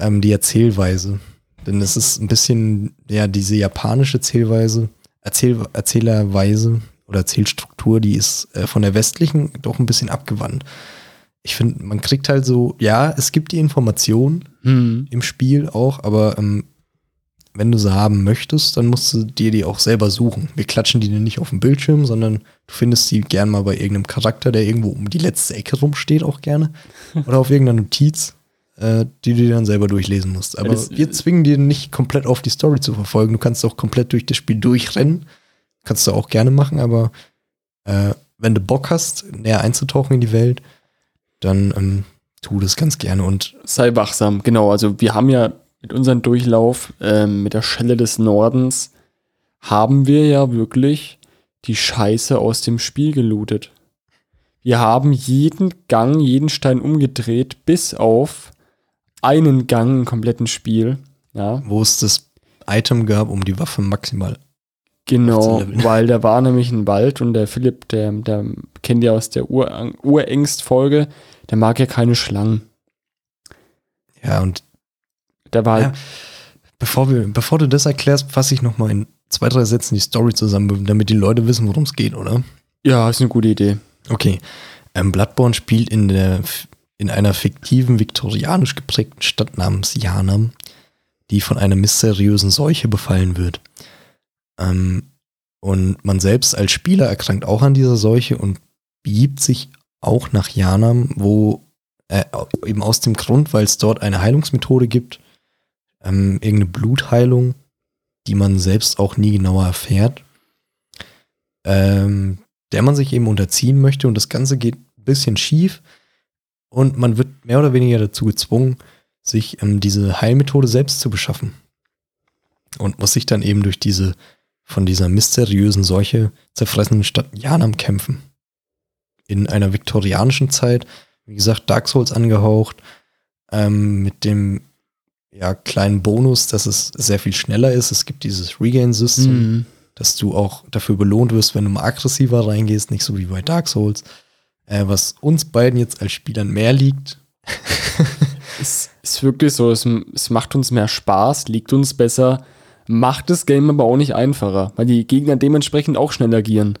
ähm, die Erzählweise. Denn es ist ein bisschen, ja, diese japanische Erzählweise, Erzähl Erzählerweise oder Erzählstruktur, die ist äh, von der westlichen doch ein bisschen abgewandt. Ich finde, man kriegt halt so, ja, es gibt die Information, Hm. im Spiel auch, aber ähm, wenn du sie haben möchtest, dann musst du dir die auch selber suchen. Wir klatschen die dir nicht auf dem Bildschirm, sondern du findest die gern mal bei irgendeinem Charakter, der irgendwo um die letzte Ecke rumsteht, auch gerne. Oder auf irgendeiner Notiz, äh, die du dir dann selber durchlesen musst. Aber das- wir zwingen dir nicht komplett auf die Story zu verfolgen. Du kannst auch komplett durch das Spiel durchrennen. Kannst du auch gerne machen, aber äh, wenn du Bock hast, näher einzutauchen in die Welt, dann ähm, tu das ganz gerne und Sei wachsam, genau. Also wir haben ja mit unserem Durchlauf ähm, mit der Schelle des Nordens haben wir ja wirklich die Scheiße aus dem Spiel gelootet. Wir haben jeden Gang, jeden Stein umgedreht, bis auf einen Gang im kompletten Spiel. Ja, wo es das Item gab, um die Waffe maximal. genau, 18 Level. weil da war nämlich ein Wald und der Philipp, der, der kennt ja aus der Ur Urängst-Folge, der mag ja keine Schlangen. Ja, und Der war Ja. halt, bevor, wir, bevor du das erklärst, fasse ich noch mal in zwei, drei Sätzen die Story zusammen, damit die Leute wissen, worum es geht, oder? ja, ist eine gute Idee. Okay. Ähm, Bloodborne spielt in, der, in einer fiktiven, viktorianisch geprägten Stadt namens Janam, die von einer mysteriösen Seuche befallen wird. Ähm, und man selbst als Spieler erkrankt auch an dieser Seuche und begibt sich auch nach Janam, wo äh, eben aus dem Grund, weil es dort eine Heilungsmethode gibt, ähm, irgendeine Blutheilung, die man selbst auch nie genauer erfährt, ähm, der man sich eben unterziehen möchte und das Ganze geht ein bisschen schief und man wird mehr oder weniger dazu gezwungen, sich ähm, diese Heilmethode selbst zu beschaffen und muss sich dann eben durch diese von dieser mysteriösen Seuche zerfressenen Stadt Janam kämpfen. In einer viktorianischen Zeit, wie gesagt, Dark Souls angehaucht, ähm, mit dem ja, kleinen Bonus, dass es sehr viel schneller ist. Es gibt dieses Regain-System, Mhm. dass du auch dafür belohnt wirst, wenn du mal aggressiver reingehst, nicht so wie bei Dark Souls. Äh, was uns beiden jetzt als Spielern mehr liegt. Es ist wirklich so, es, es macht uns mehr Spaß, liegt uns besser, macht das Game aber auch nicht einfacher, weil die Gegner dementsprechend auch schnell agieren.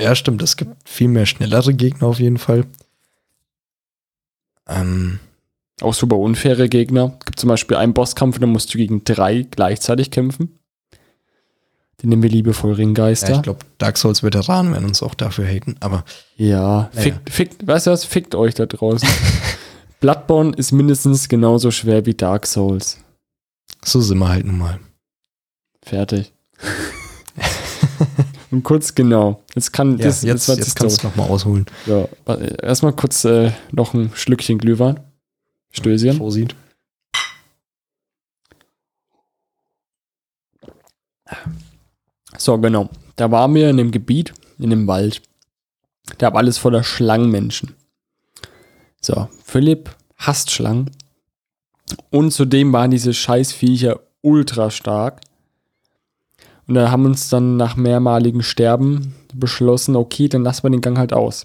Ja, stimmt, es gibt viel mehr schnellere Gegner auf jeden Fall. Ähm, Auch super unfaire Gegner. Es gibt zum Beispiel einen Bosskampf, da musst du gegen drei gleichzeitig kämpfen. Den nehmen wir liebevoll ja, Ringgeister. ich glaube, Dark Souls Veteranen werden uns auch dafür haten, aber Ja, Naja. fickt, fickt, weißt du was, fickt euch da draußen. Bloodborne ist mindestens genauso schwer wie Dark Souls. so sind wir halt nun mal. Fertig. Und kurz genau. Jetzt kann Ja, das, jetzt, das jetzt kannst du noch mal ausholen. Ja, erstmal kurz äh, noch ein Schlückchen Glühwein. Stößchen. Vorsicht. So, genau. Da waren wir in dem Gebiet, in dem Wald. Da war alles voller Schlangenmenschen. So, Philipp hasst Schlangen. Und zudem waren diese Scheißviecher ultra stark. Und da haben uns dann nach mehrmaligen Sterben beschlossen, okay, dann lassen wir den Gang halt aus.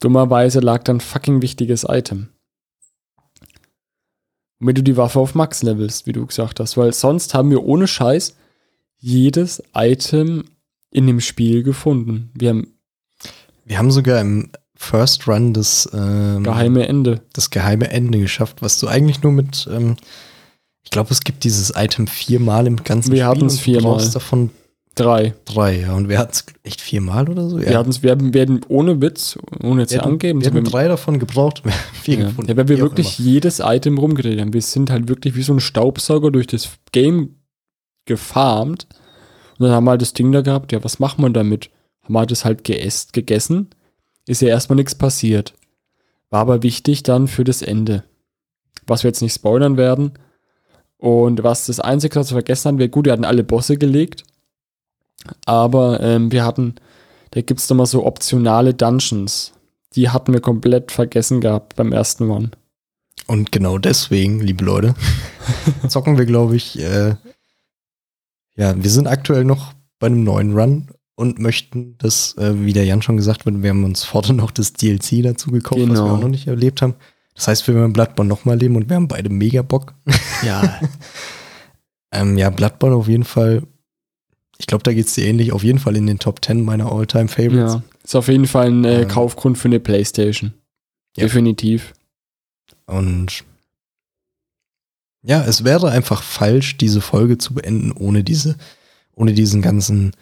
Dummerweise lag dann fucking wichtiges Item. Womit du die Waffe auf Max levelst, wie du gesagt hast. Weil sonst haben wir ohne Scheiß jedes Item in dem Spiel gefunden. Wir haben Wir haben sogar im First Run das, ähm, geheime Ende. das geheime Ende geschafft, was du eigentlich nur mit, ähm, ich glaube, es gibt dieses Item viermal im ganzen Wir hatten's und du viermal. brauchst davon Drei. drei, ja. Und wir hatten es echt viermal oder so? Wir, hatten's, wir haben- werden ohne Witz, ohne jetzt wir hatten, angeben, wir so hatten beim- drei davon gebraucht, wir haben vier ja. gefunden. ja, weil wir wirklich jedes Item rumgedreht haben. Wir sind halt wirklich wie so ein Staubsauger durch das Game gefarmt. Und dann haben wir halt das Ding da gehabt, ja, was macht man damit? Haben wir das halt geäst, gegessen. Ist ja erstmal nichts passiert. War aber wichtig dann für das Ende. Was wir jetzt nicht spoilern werden. Und was das Einzige, was wir vergessen haben, wäre gut, wir hatten alle Bosse gelegt. Aber ähm, wir hatten, da gibt es doch mal so optionale Dungeons. Die hatten wir komplett vergessen gehabt beim ersten One. Und genau deswegen, liebe Leute, zocken wir, glaube ich, äh, ja, wir sind aktuell noch bei einem neuen Run und möchten das, äh, wie der Jan schon gesagt hat, wir haben uns vorher noch das DLC dazu gekauft, was wir Genau. auch noch nicht erlebt haben. Das heißt, wir werden Bloodborne nochmal erleben und wir haben beide mega Bock. Ja, Ähm, ja, Bloodborne auf jeden Fall, ich glaube, da geht's dir ähnlich, auf jeden Fall in den Top 10 meiner All-Time-Favorites. ja. Ist auf jeden Fall ein äh, Ähm. Kaufgrund für eine Playstation. Ja. Definitiv. Und ja, es wäre einfach falsch, diese Folge zu beenden, ohne diese, ohne diesen ganzen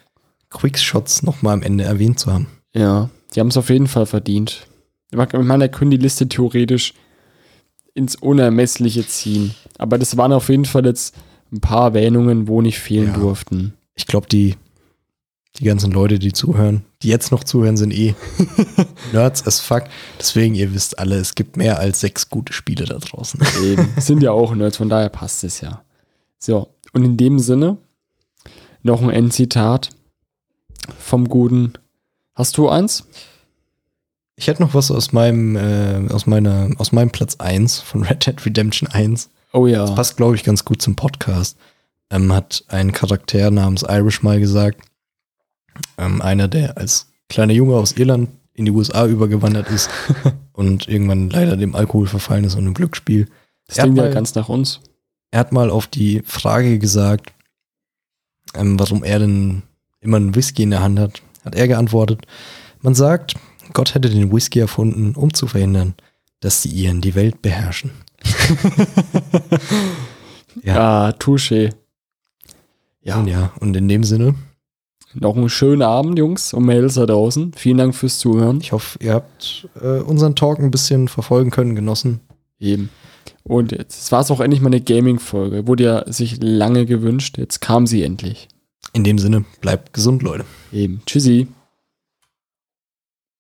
Quickshots nochmal am Ende erwähnt zu haben. Ja, die haben es auf jeden Fall verdient. Ich meine, da können die Liste theoretisch ins Unermessliche ziehen. Aber das waren auf jeden Fall jetzt ein paar Erwähnungen, wo nicht fehlen Ja. durften. Ich glaube, die, die ganzen Leute, die zuhören, die jetzt noch zuhören, sind eh Nerds as fuck. Deswegen, ihr wisst alle, es gibt mehr als sechs gute Spiele da draußen. Eben. Sind ja auch Nerds, von daher passt es ja. So, und in dem Sinne noch ein Endzitat vom guten. Hast du eins? Ich hätte noch was aus meinem, äh, aus meiner, aus meinem Platz 1 von Red Dead Redemption 1. Oh ja. Das passt, glaube ich, ganz gut zum Podcast. Ähm, hat ein Charakter namens Irish mal gesagt, ähm, einer, der als kleiner Junge aus Irland in die USA übergewandert ist und irgendwann leider dem Alkohol verfallen ist und im Glücksspiel. Das Er hat klingt ja mal- ganz nach uns. Er hat mal auf die Frage gesagt, ähm, warum er denn immer einen Whisky in der Hand hat, hat er geantwortet, man sagt, Gott hätte den Whisky erfunden, um zu verhindern, dass die Iren die Welt beherrschen. Ja. Ah, touché. Ja. Und ja, und in dem Sinne, Noch einen schönen Abend, Jungs und Mädels da draußen. Vielen Dank fürs Zuhören. ich hoffe, ihr habt äh, unseren Talk ein bisschen verfolgen können, genossen. Eben. Und jetzt war es auch endlich mal eine Gaming-Folge. Wurde ja sich lange gewünscht. Jetzt kam sie endlich. In dem Sinne, bleibt gesund, Leute. Eben. Tschüssi.